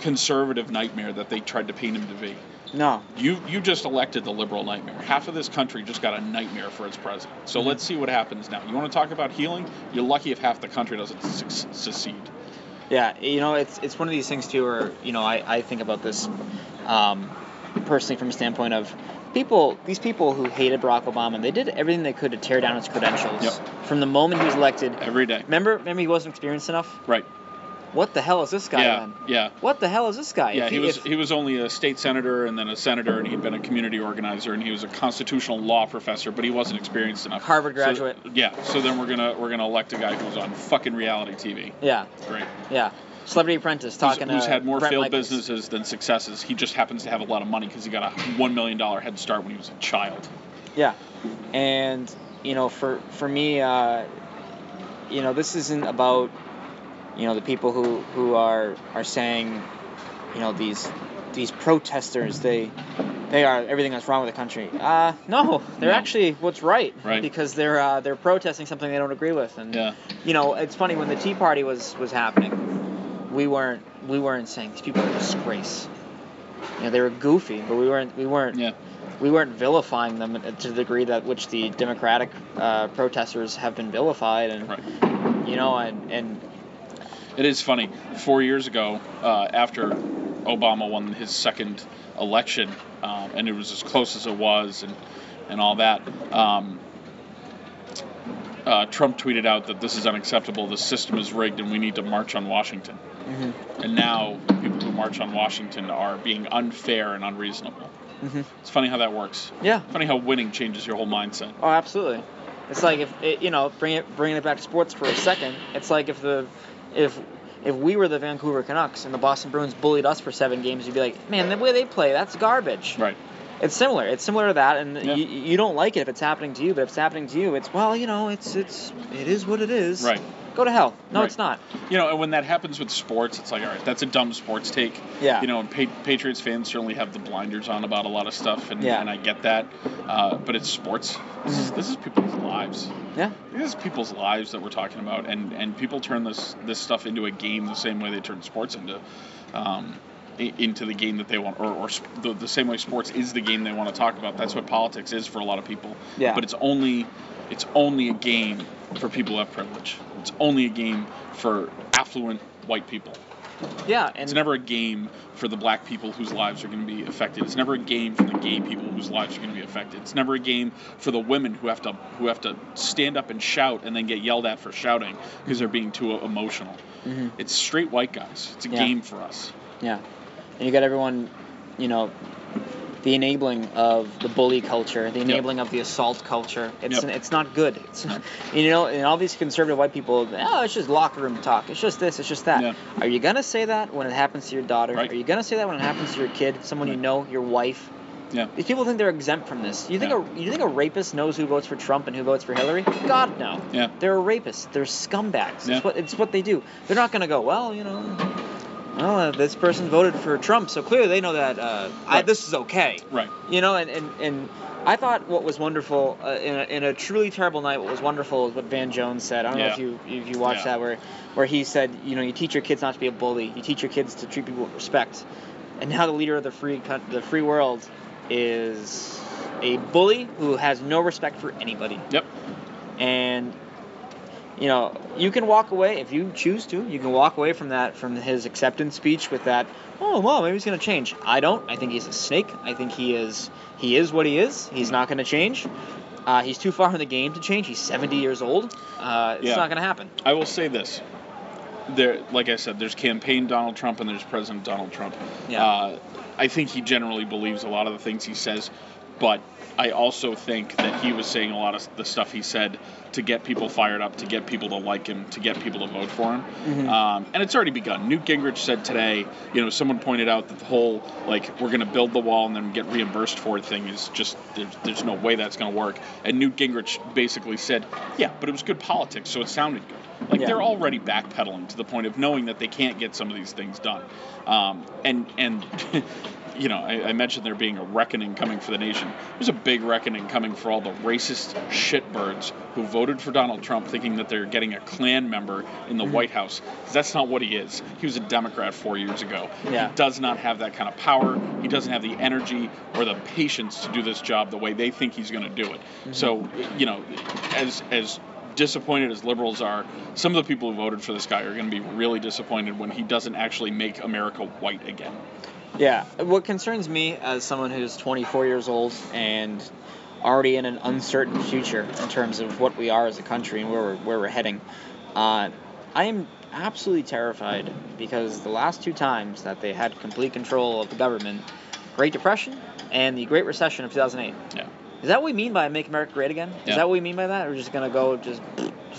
conservative nightmare that they tried to paint him to be. No. You you just elected the liberal nightmare. Half of this country just got a nightmare for its president. So Mhm. let's see what happens now. You want to talk about healing? You're lucky if half the country doesn't suc- secede. Yeah. You know, it's it's one of these things too, where you know, I I think about this, um, personally from a standpoint of people. These people who hated Barack Obama, they did everything they could to tear down his credentials Yep. from the moment he was elected. Every day. Remember, remember he wasn't experienced enough. Right. What the hell is this guy yeah. then? Yeah. What the hell is this guy? Yeah. If He was if- he was only a state senator and then a senator and he'd been a community organizer and he was a constitutional law professor, but he wasn't experienced enough. Harvard So- graduate. yeah. So then we're gonna we're gonna elect a guy who's on fucking reality TV. yeah. Great. Yeah. Celebrity Apprentice Who's, talking who's to had more Brett failed Michaels. businesses than successes. He just happens to have a lot of money because he got a one million dollar head start when he was a child. Yeah, and you know, for for me, uh, you know, this isn't about you know the people who who are are saying, you know, these these protesters they they are everything that's wrong with the country. Uh, no, they're No. actually what's right. Right. Because they're uh, they're protesting something they don't agree with, and Yeah. you know, it's funny when the Tea Party was was happening, we weren't we weren't saying these people are a disgrace. You know, they were goofy, but we weren't we weren't Yeah. we weren't vilifying them to the degree that which the Democratic uh, protesters have been vilified, and Right. you know, and and It is funny. Four years ago, uh, after Obama won his second election, um, and it was as close as it was, and and all that. Um, uh, Trump tweeted out that this is unacceptable. The system is rigged, and we need to march on Washington. mhm, And now people who march on Washington are being unfair and unreasonable. mhm. It's funny how that works. yeah. Funny how winning changes your whole mindset. Oh, absolutely. It's like if it, you know, bring it bringing it back to sports for a second. It's like if the if if we were the Vancouver Canucks and the Boston Bruins bullied us for seven games, you'd be like, man, the way they play, that's garbage. Right. It's similar. It's similar to that, and Yeah. you, you don't like it if it's happening to you, but if it's happening to you, it's well, you know, it's it's it is what it is. Right. Go to hell. No, Right. it's not. You know, and when that happens with sports, it's like, all right, that's a dumb sports take. Yeah. You know, and pa- Patriots fans certainly have the blinders on about a lot of stuff, and, Yeah. and I get that. Uh, but it's sports. This is, this is people's lives. Yeah. This is people's lives that we're talking about, and, and people turn this this stuff into a game the same way they turn sports into. Um, into the game that they want, or, or the, the same way sports is the game they want to talk about. That's what politics is for a lot of people. Yeah. But it's only, it's only a game for people who have privilege. It's only a game for affluent white people. Yeah, and It's never a game for the black people whose lives are going to be affected. It's never a game for the gay people whose lives are going to be affected. It's never a game for the women who have to who have to stand up and shout and then get yelled at for shouting because they're being too emotional. Mhm. It's straight white guys. It's a Yeah. game for us. Yeah. And you got everyone, you know, the enabling of the bully culture, the enabling of the assault culture. It's Yep. it's not good. It's you know, and all these conservative white people, oh, it's just locker room talk. It's just this, it's just that. Are you gonna say that when it happens to your daughter? Right. Are you gonna say that when it happens to your kid, someone you know, your wife? Yeah. These people think they're exempt from this. You think Yeah. a you think a rapist knows who votes for Trump and who votes for Hillary? God no. Yeah. They're a rapist. They're scumbags. Yeah. It's what it's what they do. They're not gonna go. Well, you know, well uh, this person voted for Trump, so clearly they know that uh, I, this is okay. Right. You know, and and, and I thought what was wonderful uh, in, a, in a truly terrible night. What was wonderful is what Van Jones said. I don't know if you if you watched Yeah. that where where he said, you know, you teach your kids not to be a bully. You teach your kids to treat people with respect. And now the leader of the free the free world is a bully who has no respect for anybody. Yep. And you know, you can walk away if you choose to. You can walk away from that from his acceptance speech with that. Oh well, maybe he's gonna change. I don't. I think he's a snake. I think he is. He is what he is. He's not gonna change. Uh, he's too far in the game to change. He's 70 years old. Uh, it's Yeah. not gonna happen. I will say this. There, like I said, there's campaign Donald Trump and there's President Donald Trump. Yeah. Uh, I think he generally believes a lot of the things he says, but I also think that he was saying a lot of the stuff he said to get people fired up, to get people to like him, to get people to vote for him. Mhm. Um, and it's already begun. Newt Gingrich said today, you know, someone pointed out that the whole like we're going to build the wall and then get reimbursed for it thing is just there's, there's no way that's going to work. And Newt Gingrich basically said, yeah, but it was good politics, so it sounded good. Like Yeah. they're already backpedaling to the point of knowing that they can't get some of these things done. Um, and and you know, I, I mentioned there being a reckoning coming for the nation. There's a big reckoning coming for all the racist shitbirds who voted for Donald Trump thinking that they're getting a Klan member in the mm-hmm. White House. that's not what he is. He was a Democrat four years ago. Yeah. He does not have that kind of power. He doesn't have the energy or the patience to do this job the way they think he's going to do it. Mm-hmm. So, you know, as as disappointed as liberals are, some of the people who voted for this guy are going to be really disappointed when he doesn't actually make America white again. Yeah. What concerns me as someone who's 24 years old and already in an uncertain future in terms of what we are as a country and where we're, where we're heading, uh, I am absolutely terrified because the last two times that they had complete control of the government, Great Depression and the Great Recession of 2008. Yeah. Is that what we mean by make America great again? Is Yeah. that what we mean by that? Or just gonna go just,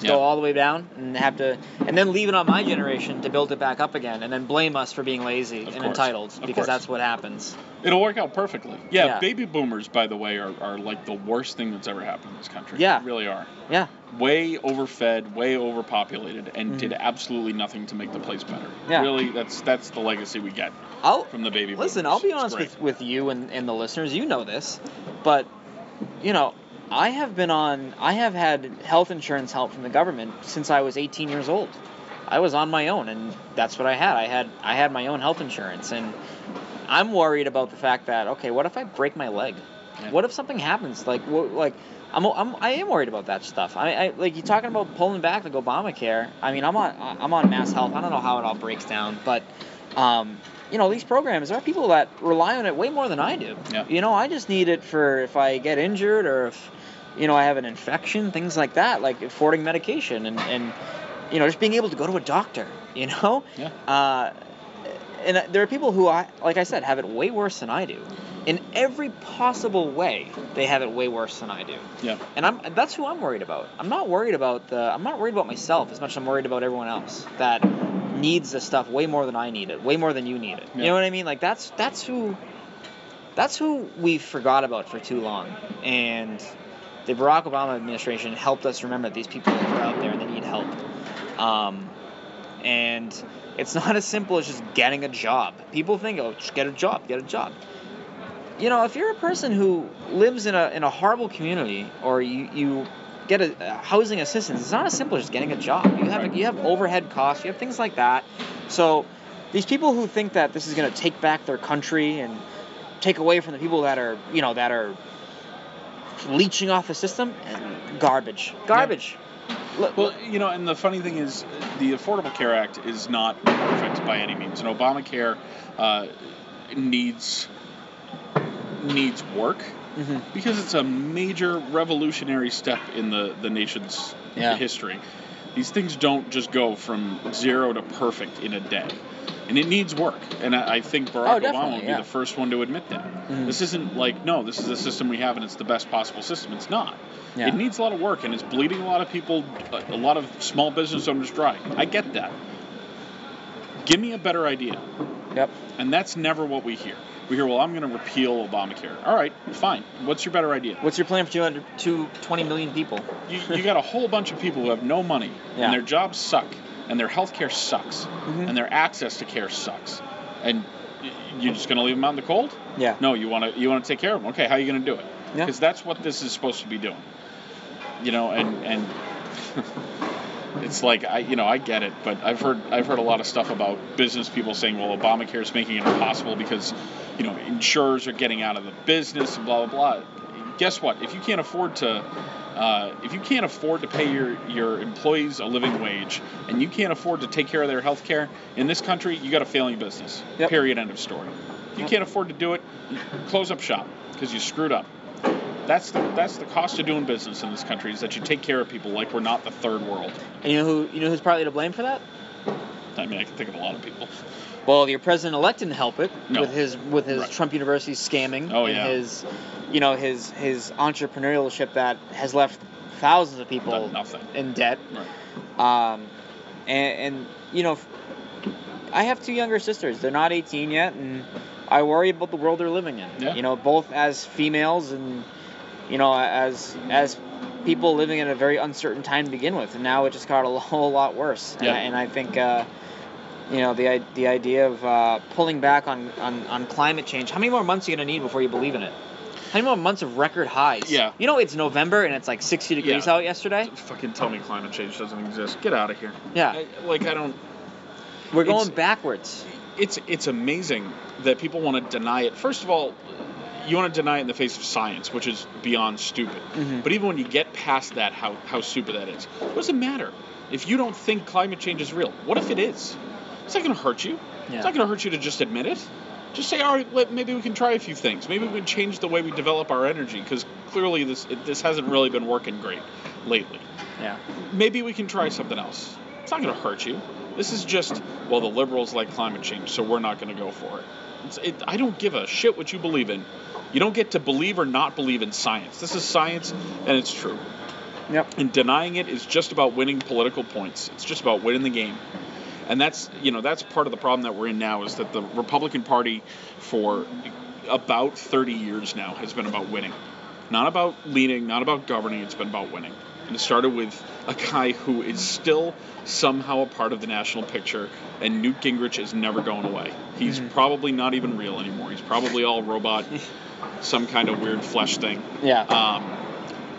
Yeah. go all the way down and have to and then leave it on my generation to build it back up again and then blame us for being lazy Of and course. entitled Of because course. that's what happens. It'll work out perfectly. Yeah, Yeah. baby boomers, by the way, are, are like the worst thing that's ever happened in this country. Yeah. They really are. Yeah. Way overfed, way overpopulated, and Mhm. did absolutely nothing to make the place better. Yeah. Really, that's that's the legacy we get I'll from the baby boomers. listen. boomers. I'll be honest with, with you and, and the listeners. You know this, but you know I have been on. I have had health insurance help from the government since I was 18 years old. I was on my own, and that's what I had. I had I had my own health insurance, and I'm worried about the fact that okay, what if I break my leg? Yeah. What if something happens? Like, wh- like I'm, I'm, I am worried about that stuff. I, I like you talking about pulling back like Obamacare. I mean, I'm on, I'm on Mass Health. I don't know how it all breaks down, but, um, you know, these programs, there are people that rely on it way more than I do. Yeah. You know, I just need it for if I get injured or if, you know, I have an infection, things like that, like affording medication and, and you know, just being able to go to a doctor. You know. Yeah. Uh, and uh, there are people who, I, like I said, have it way worse than I do. In every possible way, they have it way worse than I do. Yeah. And I'm that's who I'm worried about. I'm not worried about the I'm not worried about myself as much as I'm worried about everyone else that needs this stuff way more than I need it, way more than you need it. You know what I mean? Like that's that's who that's who we forgot about for too long. And the Barack Obama administration helped us remember that these people are out there and they need help. Um, and it's not as simple as just getting a job. People think, oh, just get a job, get a job. You know, if you're a person who lives in a in a horrible community or you, you get a, a housing assistance, it's not as simple as just getting a job. You have you have overhead costs, you have things like that. So these people who think that this is going to take back their country and take away from the people that are you know that are leeching off the system, and garbage, garbage. Look- Well, you know, and the funny thing is, the Affordable Care Act is not perfect by any means, and Obamacare uh, needs needs work Mhm. because it's a major revolutionary step in the the nation's Yeah. history. These things don't just go from zero to perfect in a day. And it needs work. And I, I think Barack Oh, Obama would yeah. be the first one to admit that. Mhm. This isn't like, no, this is the system we have and it's the best possible system. It's not. Yeah. It needs a lot of work and it's bleeding a lot of people, a, lot of small business owners dry. I get that. Give me a better idea. Yep. And that's never what we hear. We hear, well, I'm going to repeal Obamacare. All right, fine. What's your better idea? What's your plan for 200, 220 million people? You, you got a whole bunch of people who have no money Yeah. and their jobs suck and their health care sucks Mhm. and their access to care sucks. And you're just going to leave them out in the cold? Yeah. No, you want to you want to take care of them. Okay, how are you going to do it? Yeah. Because that's what this is supposed to be doing. You know, and and it's like I you know I get it, but I've heard I've heard a lot of stuff about business people saying, well, Obamacare is making it impossible because you know insurers are getting out of the business and blah blah blah. Guess what? If you can't afford to uh, if you can't afford to pay your, your employees a living wage and you can't afford to take care of their health care in this country, you got a failing business. Yep. Period. End of story. If you can't afford to do it, close up shop because you screwed up. That's the that's the cost of doing business in this country is that you take care of people like we're not the third world. And you know who you know who's partly to blame for that? I mean, I can think of a lot of people. Well, your president elect didn't help it No. with his with his Right. Trump University scamming Oh, and yeah. his you know his his entrepreneurship that has left thousands of people in debt. Right. Um, and, and you know, I have two younger sisters. They're not 18 yet, and I worry about the world they're living in. Yeah. You know, both as females and you know as as people living in a very uncertain time to begin with, and now it just got a whole lot worse. And, Yeah. I, and I think. Uh, you know the the idea of uh, pulling back on, on, on climate change. How many more months are you gonna need before you believe in it? How many more months of record highs? Yeah. You know it's November and it's like 60 degrees Yeah. out yesterday. Fucking tell me climate change doesn't exist. Get out of here. Yeah. I, like I don't. We're going backwards. it's it's amazing that people want to deny it. First of all, you want to deny it in the face of science, which is beyond stupid. Mhm. But even when you get past that, how how stupid that is. What does it matter? If you don't think climate change is real, what if it is? It's not going to hurt you. Yeah. It's not going to hurt you to just admit it. Just say, all right, maybe we can try a few things. Maybe we can change the way we develop our energy because clearly this it, this hasn't really been working great lately Yeah. maybe we can try something else. It's not going to hurt you. This is just, well, the liberals like climate change, so we're not going to go for it. It's, it. I don't give a shit what you believe in. You don't get to believe or not believe in science. This is science, and it's true. Yep. And denying it is just about winning political points. It's just about winning the game. And that's, you know, that's part of the problem that we're in now is that the Republican Party for about 30 years now has been about winning. Not about leading, not about governing, it's been about winning. And it started with a guy who is still somehow a part of the national picture, and Newt Gingrich is never going away. He's Mhm. probably not even real anymore. He's probably all robot, some kind of weird flesh thing. Yeah. Um,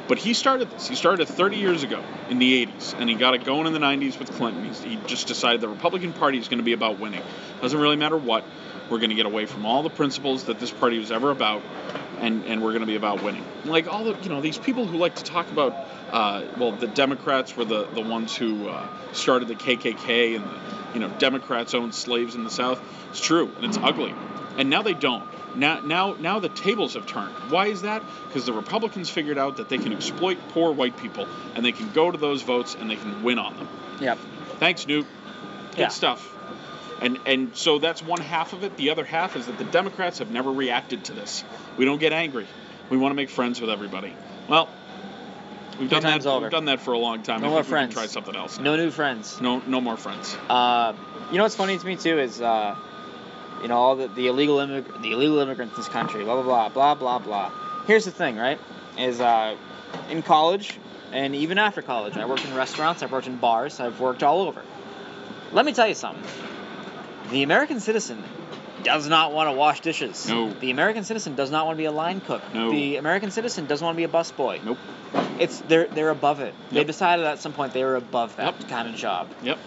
but he started this. He started 30 years ago in the 80s, and he got it going in the 90s with Clinton. He's, he just decided the Republican Party is going to be about winning. Doesn't really matter what. We're going to get away from all the principles that this party was ever about. and and we're going to be about winning. Like all the you know these people who like to talk about, uh, well, the Democrats were the the ones who uh, started the KKK and the you know Democrats owned slaves in the South. It's true, and it's ugly, and now they don't. Now, now, now the tables have turned. Why is that? Because the Republicans figured out that they can exploit poor white people, and they can go to those votes and they can win on them. Yep. Thanks, Newt. Good Yeah. stuff. And and so that's one half of it. The other half is that the Democrats have never reacted to this. We don't get angry. We want to make friends with everybody. Well, we've done that. over. We've done that for a long time. No I more think we can friends. Try something else. No new friends. No, no more friends. Uh, you know what's funny to me too is, uh, you know, all the, the illegal immig- the illegal immigrants in this country, blah blah blah blah blah blah. Here's the thing, right? Is uh, in college and even after college, I worked in restaurants, I've worked in bars, I've worked all over. Let me tell you something. The American citizen does not want to wash dishes. No. The American citizen does not want to be a line cook. No. The American citizen doesn't want to be a busboy. Nope. It's they're they're above it. They decided at some point they were above that Yep. kind of job. Yep.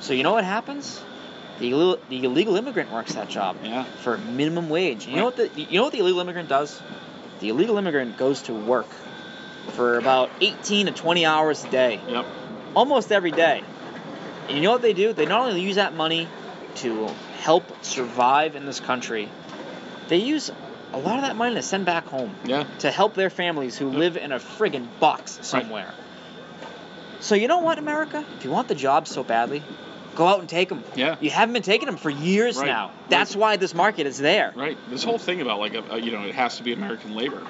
So you know what happens? The illegal, the illegal immigrant works that job Yeah. for minimum wage. You know what the you know what the illegal immigrant does? The illegal immigrant goes to work for about 18 to 20 hours a day, Yep. almost every day. And you know what they do? They not only use that money to help survive in this country, they use a lot of that money to send back home Yeah. to help their families who Yep. live in a friggin' box somewhere. So you know what, America? If you want the jobs so badly, go out and take them. Yeah. You haven't been taking them for years Right. now. That's why this market is there. Right. This whole thing about like uh, you know it has to be American labor.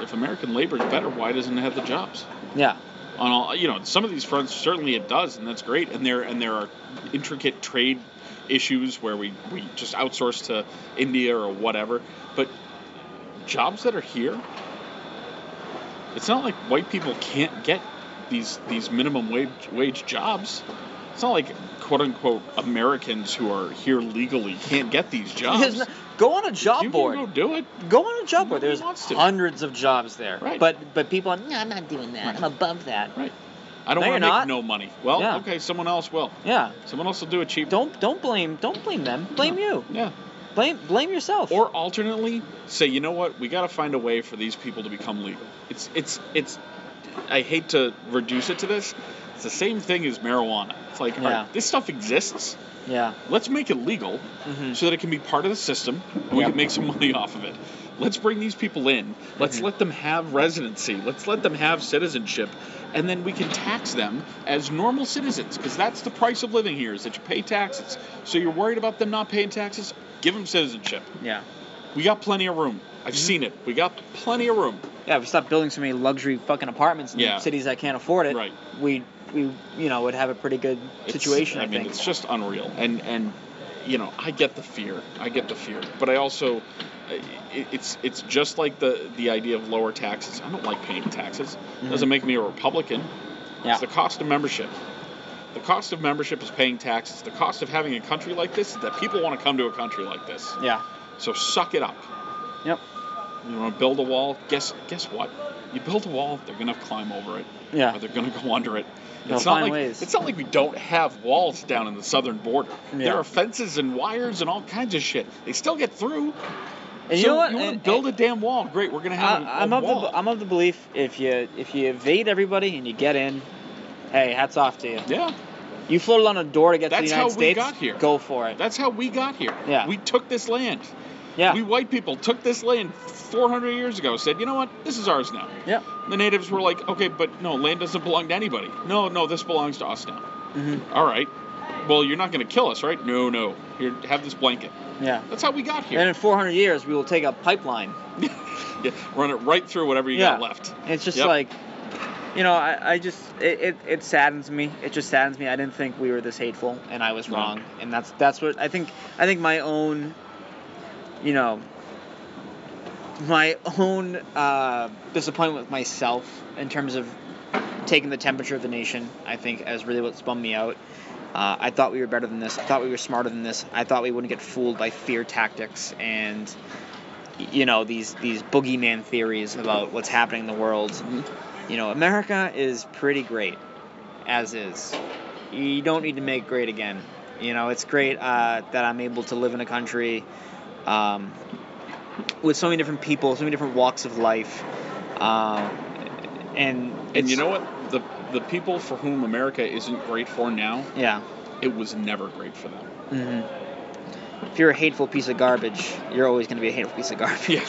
If American labor is better, why doesn't it have the jobs? Yeah. on all you know some of these fronts certainly it does and that's great and there and there are intricate trade issues where we we just outsource to India or whatever but jobs that are here it's not like white people can't get these these minimum wage wage jobs it's not like quote unquote Americans who are here legally can't get these jobs no- go on a job you board. can go do it Go on a job board. There's hundreds of jobs there. Right. But but people are, no, I'm not doing that. Right. I'm above that. right I don't No, want to make not. no money well Yeah. okay someone else will Yeah. someone else will do it cheap Don't don't blame don't blame them. Blame you. yeah Blame blame yourself. Or alternately, say, you know what, we got to find a way for these people to become legal. It's it's it's. I hate to reduce it to this. It's the same thing as marijuana. It's like, all right, Yeah. this stuff exists. yeah. Let's make it legal hmm so that it can be part of the system and we Yep. can make some money off of it. Let's bring these people in. Let's Mhm. let them have residency. Let's let them have citizenship. And then we can tax them as normal citizens because that's the price of living here is that you pay taxes. So you're worried about them not paying taxes? Give them citizenship. Yeah. We got plenty of room. I've seen it. We got plenty of room. Yeah, if we stop building so many luxury fucking apartments in Yeah. cities that can't afford it, Right. we we you know would have a pretty good It's- situation. I, I mean, think. it's just unreal. And and you know, I get the fear. I get the fear. But I also, it's it's just like the the idea of lower taxes. I don't like paying taxes. Mhm. Doesn't make me a Republican. Yeah. It's the cost of membership. The cost of membership is paying taxes. The cost of having a country like this is that people want to come to a country like this. yeah. So suck it up. Yep. You want to build a wall? Guess guess what? You build a wall, they're gonna climb over it. Yeah. or they're going to go under it. They'll it's not find like ways. it's not like we don't have walls down in the southern border. Yeah. There are fences and wires and all kinds of shit. They still get through. And you know what? You want to build a damn wall? Great, we're gonna have a I, I'm a of wall. the I'm of the belief if you if you evade everybody and you get in, hey, hats off to you. yeah, You floated on a door to get to That's the United States. That's how we States. got here. Go for it. that's how we got here. Yeah. we took this land. Yeah. We white people took this land 400 years ago. Said, you know what? This is ours now. yeah. The natives were like, okay, but no, land doesn't belong to anybody. No, no, this belongs to us now. Mm-hmm. All right. Well, you're not going to kill us, right? No, no. Here, have this blanket. Yeah. That's how we got here. And in 400 years, we will take a pipeline. yeah, run it right through whatever you got Yeah. left. It's just Yep. like, you know, I, I just it, it, it saddens me. It just saddens me. I didn't think we were this hateful, and I was No. wrong. And that's that's what I think. I think my own, you know, my own uh, disappointment with myself in terms of taking the temperature of the nation. I think is really what spun me out. Uh, I thought we were better than this. I thought we were smarter than this. I thought we wouldn't get fooled by fear tactics and you know these these boogeyman theories about what's happening in the world. You know, America is pretty great as is. You don't need to make great again. You know, it's great uh, that I'm able to live in a country um, with so many different people, so many different walks of life, uh, and And you know what? The the people for whom America isn't great for now, yeah. it was never great for them. hmm If you're a hateful piece of garbage, you're always going to be a hateful piece of garbage. Yeah.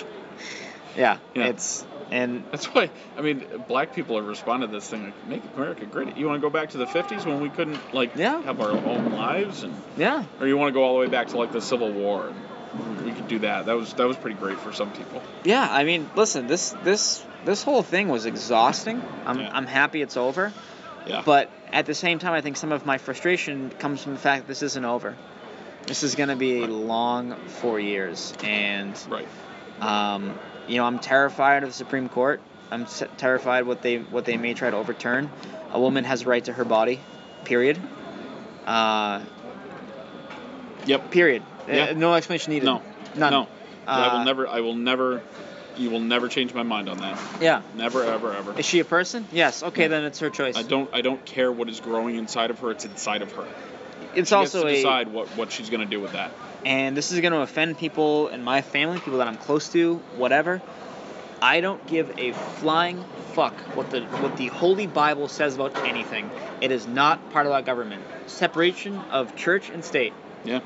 yeah. Yeah. It's and That's why I mean, black people have responded to this thing like, "Make America great." You want to go back to the '50s when we couldn't like Yeah. have our own lives, and yeah, or you want to go all the way back to like the Civil War? And we could do that. That was that was pretty great for some people. yeah. I mean, listen, this this this whole thing was exhausting. I'm Yeah. I'm happy it's over. Yeah. But at the same time, I think some of my frustration comes from the fact that this isn't over. This is going to be a long four years, and right. um, you know I'm terrified of the Supreme Court. I'm terrified what they what they may try to overturn. A woman has a right to her body, period. Uh, Yep. period. Yeah. Uh, no explanation needed. No. None. No. I Uh, will never. I will never. You will never change my mind on that. Yeah. Never, ever, ever. Is she a person? Yes. Okay, Yeah. then it's her choice. I don't. I don't care what is growing inside of her. It's inside of her. It's she also gets to a decide what what she's gonna do with that. and this is going to offend people in my family, people that I'm close to, whatever. I don't give a flying fuck what the what the Holy Bible says about anything. It is not part of our government. Separation of church and state. Yeah.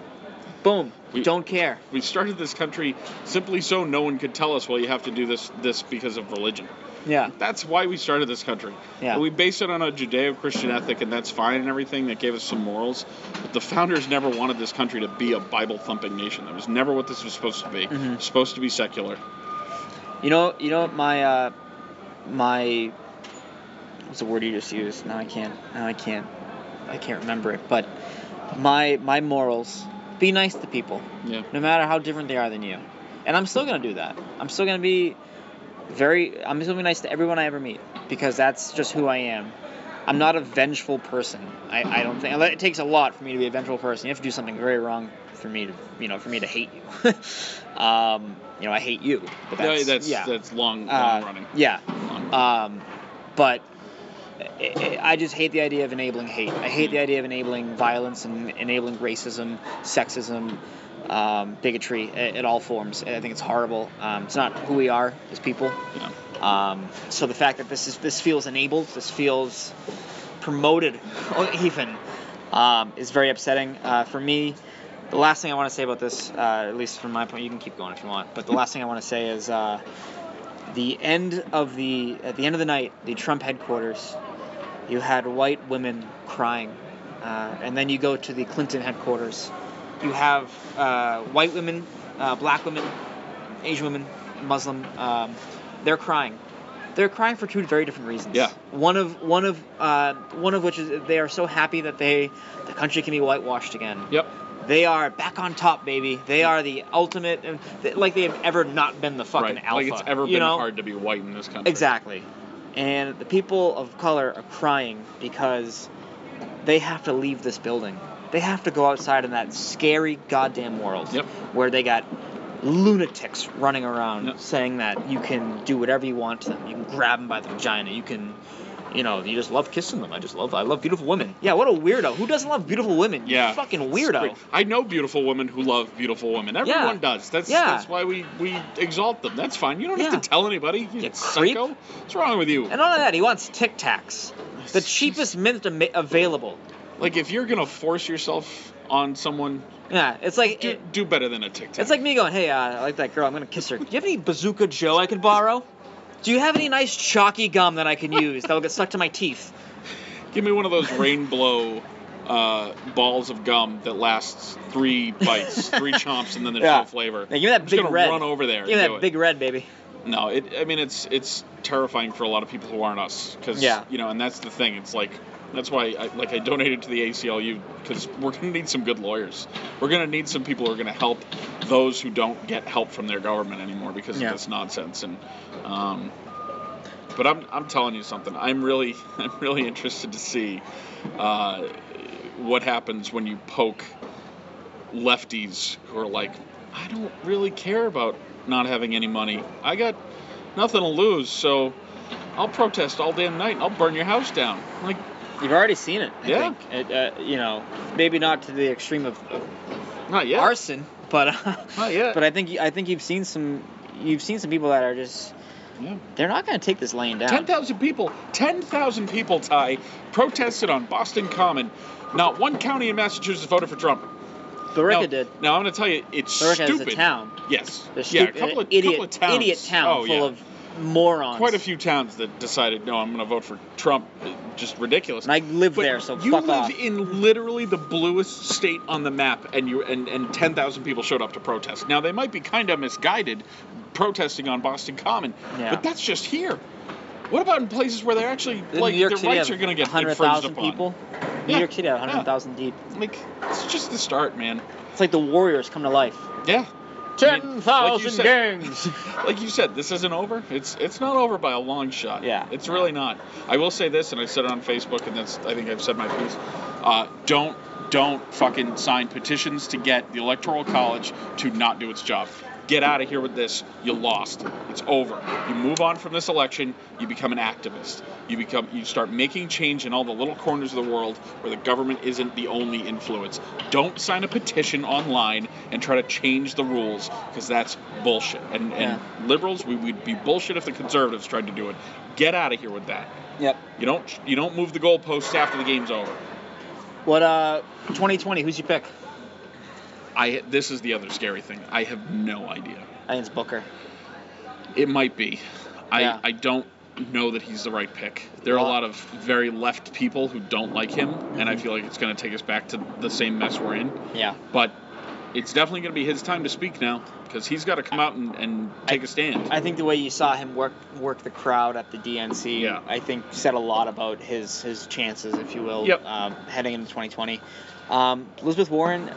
Boom. We- don't care. We started this country simply so no one could tell us, well, you have to do this this because of religion. Yeah. That's why we started this country. Yeah. We base it on a Judeo-Christian ethic, and that's fine and everything. That gave us some morals. But the founders never wanted this country to be a Bible-thumping nation. That was never what this was supposed to be. Mhm. Was supposed to be secular. You know, you know what my uh my what's the word you just used? Now I can't now I can't I can't remember it. But my my morals, be nice to people. Yeah. no matter how different they are than you. And I'm still gonna do that. I'm still gonna be very. I'm still gonna be nice to everyone I ever meet because that's just who I am. I'm not a vengeful person. I, I don't think it takes a lot for me to be a vengeful person. You have to do something very wrong for me to you know for me to hate you. um, you know I hate you, but that's, Yeah, that's yeah. that's long, long Uh, running. Yeah. Long. running. Um, but I- just hate the idea of enabling hate. I hate the idea of enabling violence and enabling racism, sexism, um, bigotry in, all forms. I think it's horrible. Um, it's not who we are as people. Yeah. Um, so the fact that this is this feels enabled, this feels promoted, even, um, is very upsetting uh, for me. The last thing I want to say about this, uh, at least from my point, you can keep going if you want. But the last thing I want to say is uh, the end of the at the end of the night, the Trump headquarters. You had white women crying, uh, and then you go to the Clinton headquarters. You have uh, white women, uh, black women, Asian women, Muslim. Um, they're crying. They're crying for two very different reasons. Yeah. One of one of uh, one of which is they are so happy that they the country can be whitewashed again. Yep. They are back on top, baby. They are the ultimate, and like they have ever not been the fucking right. alpha. Like it's ever been know? hard to be white in this country. Exactly. And the people of color are crying because they have to leave this building. They have to go outside in that scary goddamn world Yep. where they got lunatics running around Yep. saying that you can do whatever you want to them. You can grab them by the vagina. You can, you know, you just love kissing them. I just love, I love beautiful women. Yeah, what a weirdo. Who doesn't love beautiful women? You Yeah. fucking weirdo. I know beautiful women who love beautiful women. Everyone does. That's Yeah. that's why we, we exalt them. That's fine. You don't Yeah. have to tell anybody. You psycho. What's wrong with you? And not only that, he wants Tic Tacs. The cheapest mint available. Like if you're gonna force yourself on someone, Yeah, it's like do, do better than a tic tac. It's like me going, hey, uh, I like that girl. I'm gonna kiss her. Do you have any Bazooka Joe I could borrow? Do you have any nice chalky gum that I can use that will get stuck to my teeth? give me one of those rainbow uh, balls of gum that lasts three bites, three chomps, and then there's Yeah. no flavor. Yeah, give me that I'm just big gonna red. run over there. Give me that do it. big red, baby. No, it. I mean, it's it's terrifying for a lot of people who aren't us, because Yeah. you know, and that's the thing. It's like that's why I like I donated to the ACLU because we're gonna need some good lawyers. We're gonna need some people who are gonna help those who don't get help from their government anymore because Yeah. of this nonsense. And um, but I'm I'm telling you something. I'm really I'm really interested to see uh, what happens when you poke lefties who are like, I don't really care about not having any money. I got nothing to lose, so I'll protest all damn night and I'll burn your house down. Like, You've already seen it. I Yeah. think. It, uh, you know, maybe not to the extreme of, of not yet. arson, but Not yet. but I think I think you've seen some you've seen some people that are just Yeah. they're not going to take this laying down. Ten thousand people. Ten thousand people. Ty protested on Boston Common. Not one county in Massachusetts voted for Trump. Billerica now, did. Now I'm going to tell you, it's Billerica stupid. is a town. Yes. There's yeah, a couple of, idiot, couple of towns. idiot town oh, full yeah. of morons. Quite a few towns that decided, no, I'm going to vote for Trump. Just ridiculous. And I live But there, so you live off. in literally the bluest state on the map, and you and, and 10,000 people showed up to protest. Now they might be kind of misguided, protesting on Boston Common, Yeah. but that's just here. What about in places where they're actually In like their City rights are going to get infringed 100,000 upon? people. New Yeah, York City had yeah. 100,000 deep. Like it's just the start, man. It's like the Warriors come to life. Yeah. I like you 10,000 said- gangs. like you said, this isn't over. It's it's not over by a long shot. Yeah. It's really not. I will say this, and I said it on Facebook, and that's I think I've said my piece. Uh, don't don't fucking sign petitions to get the electoral college to not do its job. Get out of here with this. You lost. It's over. You move on from this election. You become an activist. You become you start making change in all the little corners of the world where the government isn't the only influence. Don't sign a petition online and try to change the rules because that's bullshit. And, and liberals, we, we'd be bullshit if the conservatives tried to do it. Get out of here with that. yep. You don't you don't move the goalposts after the game's over. What, uh, 2020, who's your pick? I this is the other scary thing. I have no idea. I think it's Booker. It might be. I Yeah. I don't know that he's the right pick. There are a lot of very left people who don't like him, and I Mhm. feel like it's going to take us back to the same mess we're in. Yeah. But it's definitely going to be his time to speak now because he's got to come out and, and take a stand. I think the way you saw him work work the crowd at the DNC, Yeah. I think said a lot about his his chances, if you will, Yep. um, heading into 2020. Um, Elizabeth Warren,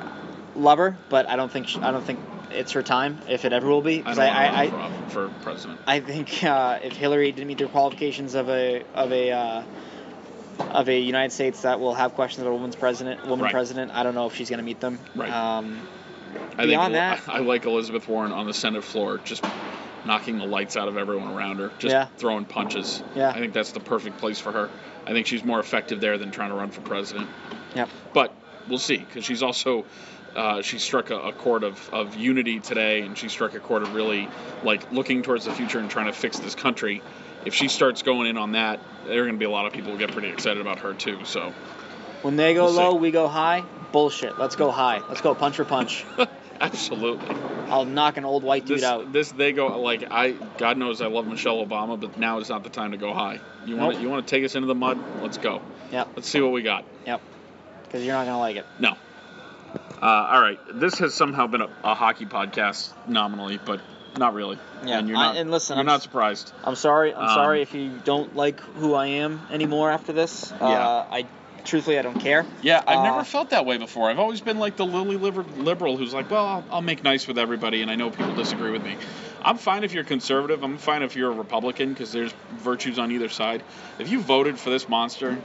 love her, but I don't think sh I don't think it's her time, if it ever will be. I I, I, for, president. I think uh, if Hillary didn't meet the qualifications of a of a uh, of a United States that will have questions about a woman's president, woman Right. president, I don't know if she's going to meet them. Right. Um, I Beyond think that- I, I like Elizabeth Warren on the Senate floor, just knocking the lights out of everyone around her, just Yeah. throwing punches. Yeah. I think that's the perfect place for her. I think she's more effective there than trying to run for president. Yep. But we'll see, because she's also uh, she struck a, a chord of, of unity today, and she struck a chord of really like looking towards the future and trying to fix this country. If she starts going in on that, there are going to be a lot of people who get pretty excited about her too. So when they go We'll see. low, we go high. Bullshit. Let's go high. Let's go punch for punch. absolutely. I'll knock an old white dude this, out. This they go like I God knows I love Michelle Obama, but now is not the time to go high. You want you want to take us into the mud? Let's go. Yep. Let's see what we got. Yep. Because you're not gonna like it. No. Uh, all right. This has somehow been a, a hockey podcast nominally, but not really. Yeah. And you're I- not. and listen, you're I'm not surprised. I'm sorry. I'm Um, sorry if you don't like who I am anymore after this. Yeah. Uh, I truthfully I don't care. Yeah, I've Uh, never felt that way before. I've always been like the lily liberal who's like, well, I'll, I'll make nice with everybody, and I know people disagree with me. I'm fine if you're conservative. I'm fine if you're a Republican because there's virtues on either side. If you voted for this monster,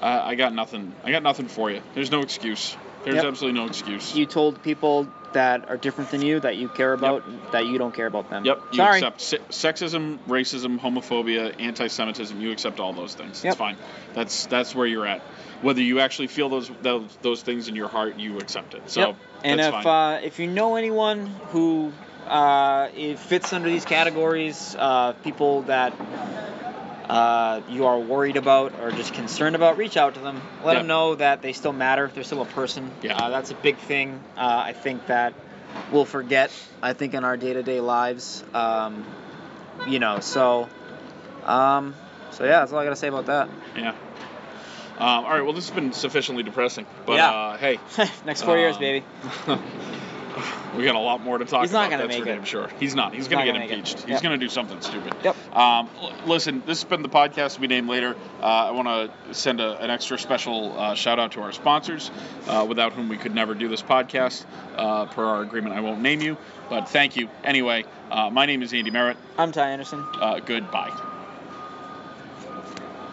uh, I got nothing. I got nothing for you. There's no excuse. There's Yep. absolutely no excuse. You told people that are different than you that you care about that you don't care about them. Yep. You Sorry. accept se- sexism, racism, homophobia, anti-Semitism. You accept all those things. Yep. It's fine. That's that's where you're at. Whether you actually feel those those, those things in your heart, you accept it. So Yep. And if uh, if you know anyone who uh, fits under these categories, uh, people that uh, you are worried about or just concerned about, reach out to them. Let Yeah. them know that they still matter. They're still a person. Yeah. Uh, that's a big thing. Uh, I think that we'll forget. I think in our day-to-day lives. Um, you know. So. Um, so yeah, that's all I gotta say about that. Yeah. Um, all right. Well, this has been sufficiently depressing, but Yeah. uh, hey, Next four years, Um, baby. we got a lot more to talk He's about. not gonna make for it. damn sure. He's not. He's, He's get gonna make it. impeached. He's Yep. gonna do something stupid. Yep. Um, l- listen, this has been the podcast We be named later. Uh, I want to send a, an extra special uh, shout out to our sponsors, uh, without whom we could never do this podcast. Uh, per our agreement, I won't name you, but thank you anyway. Uh, my name is Andy Merritt. I'm Ty Anderson. Uh, goodbye.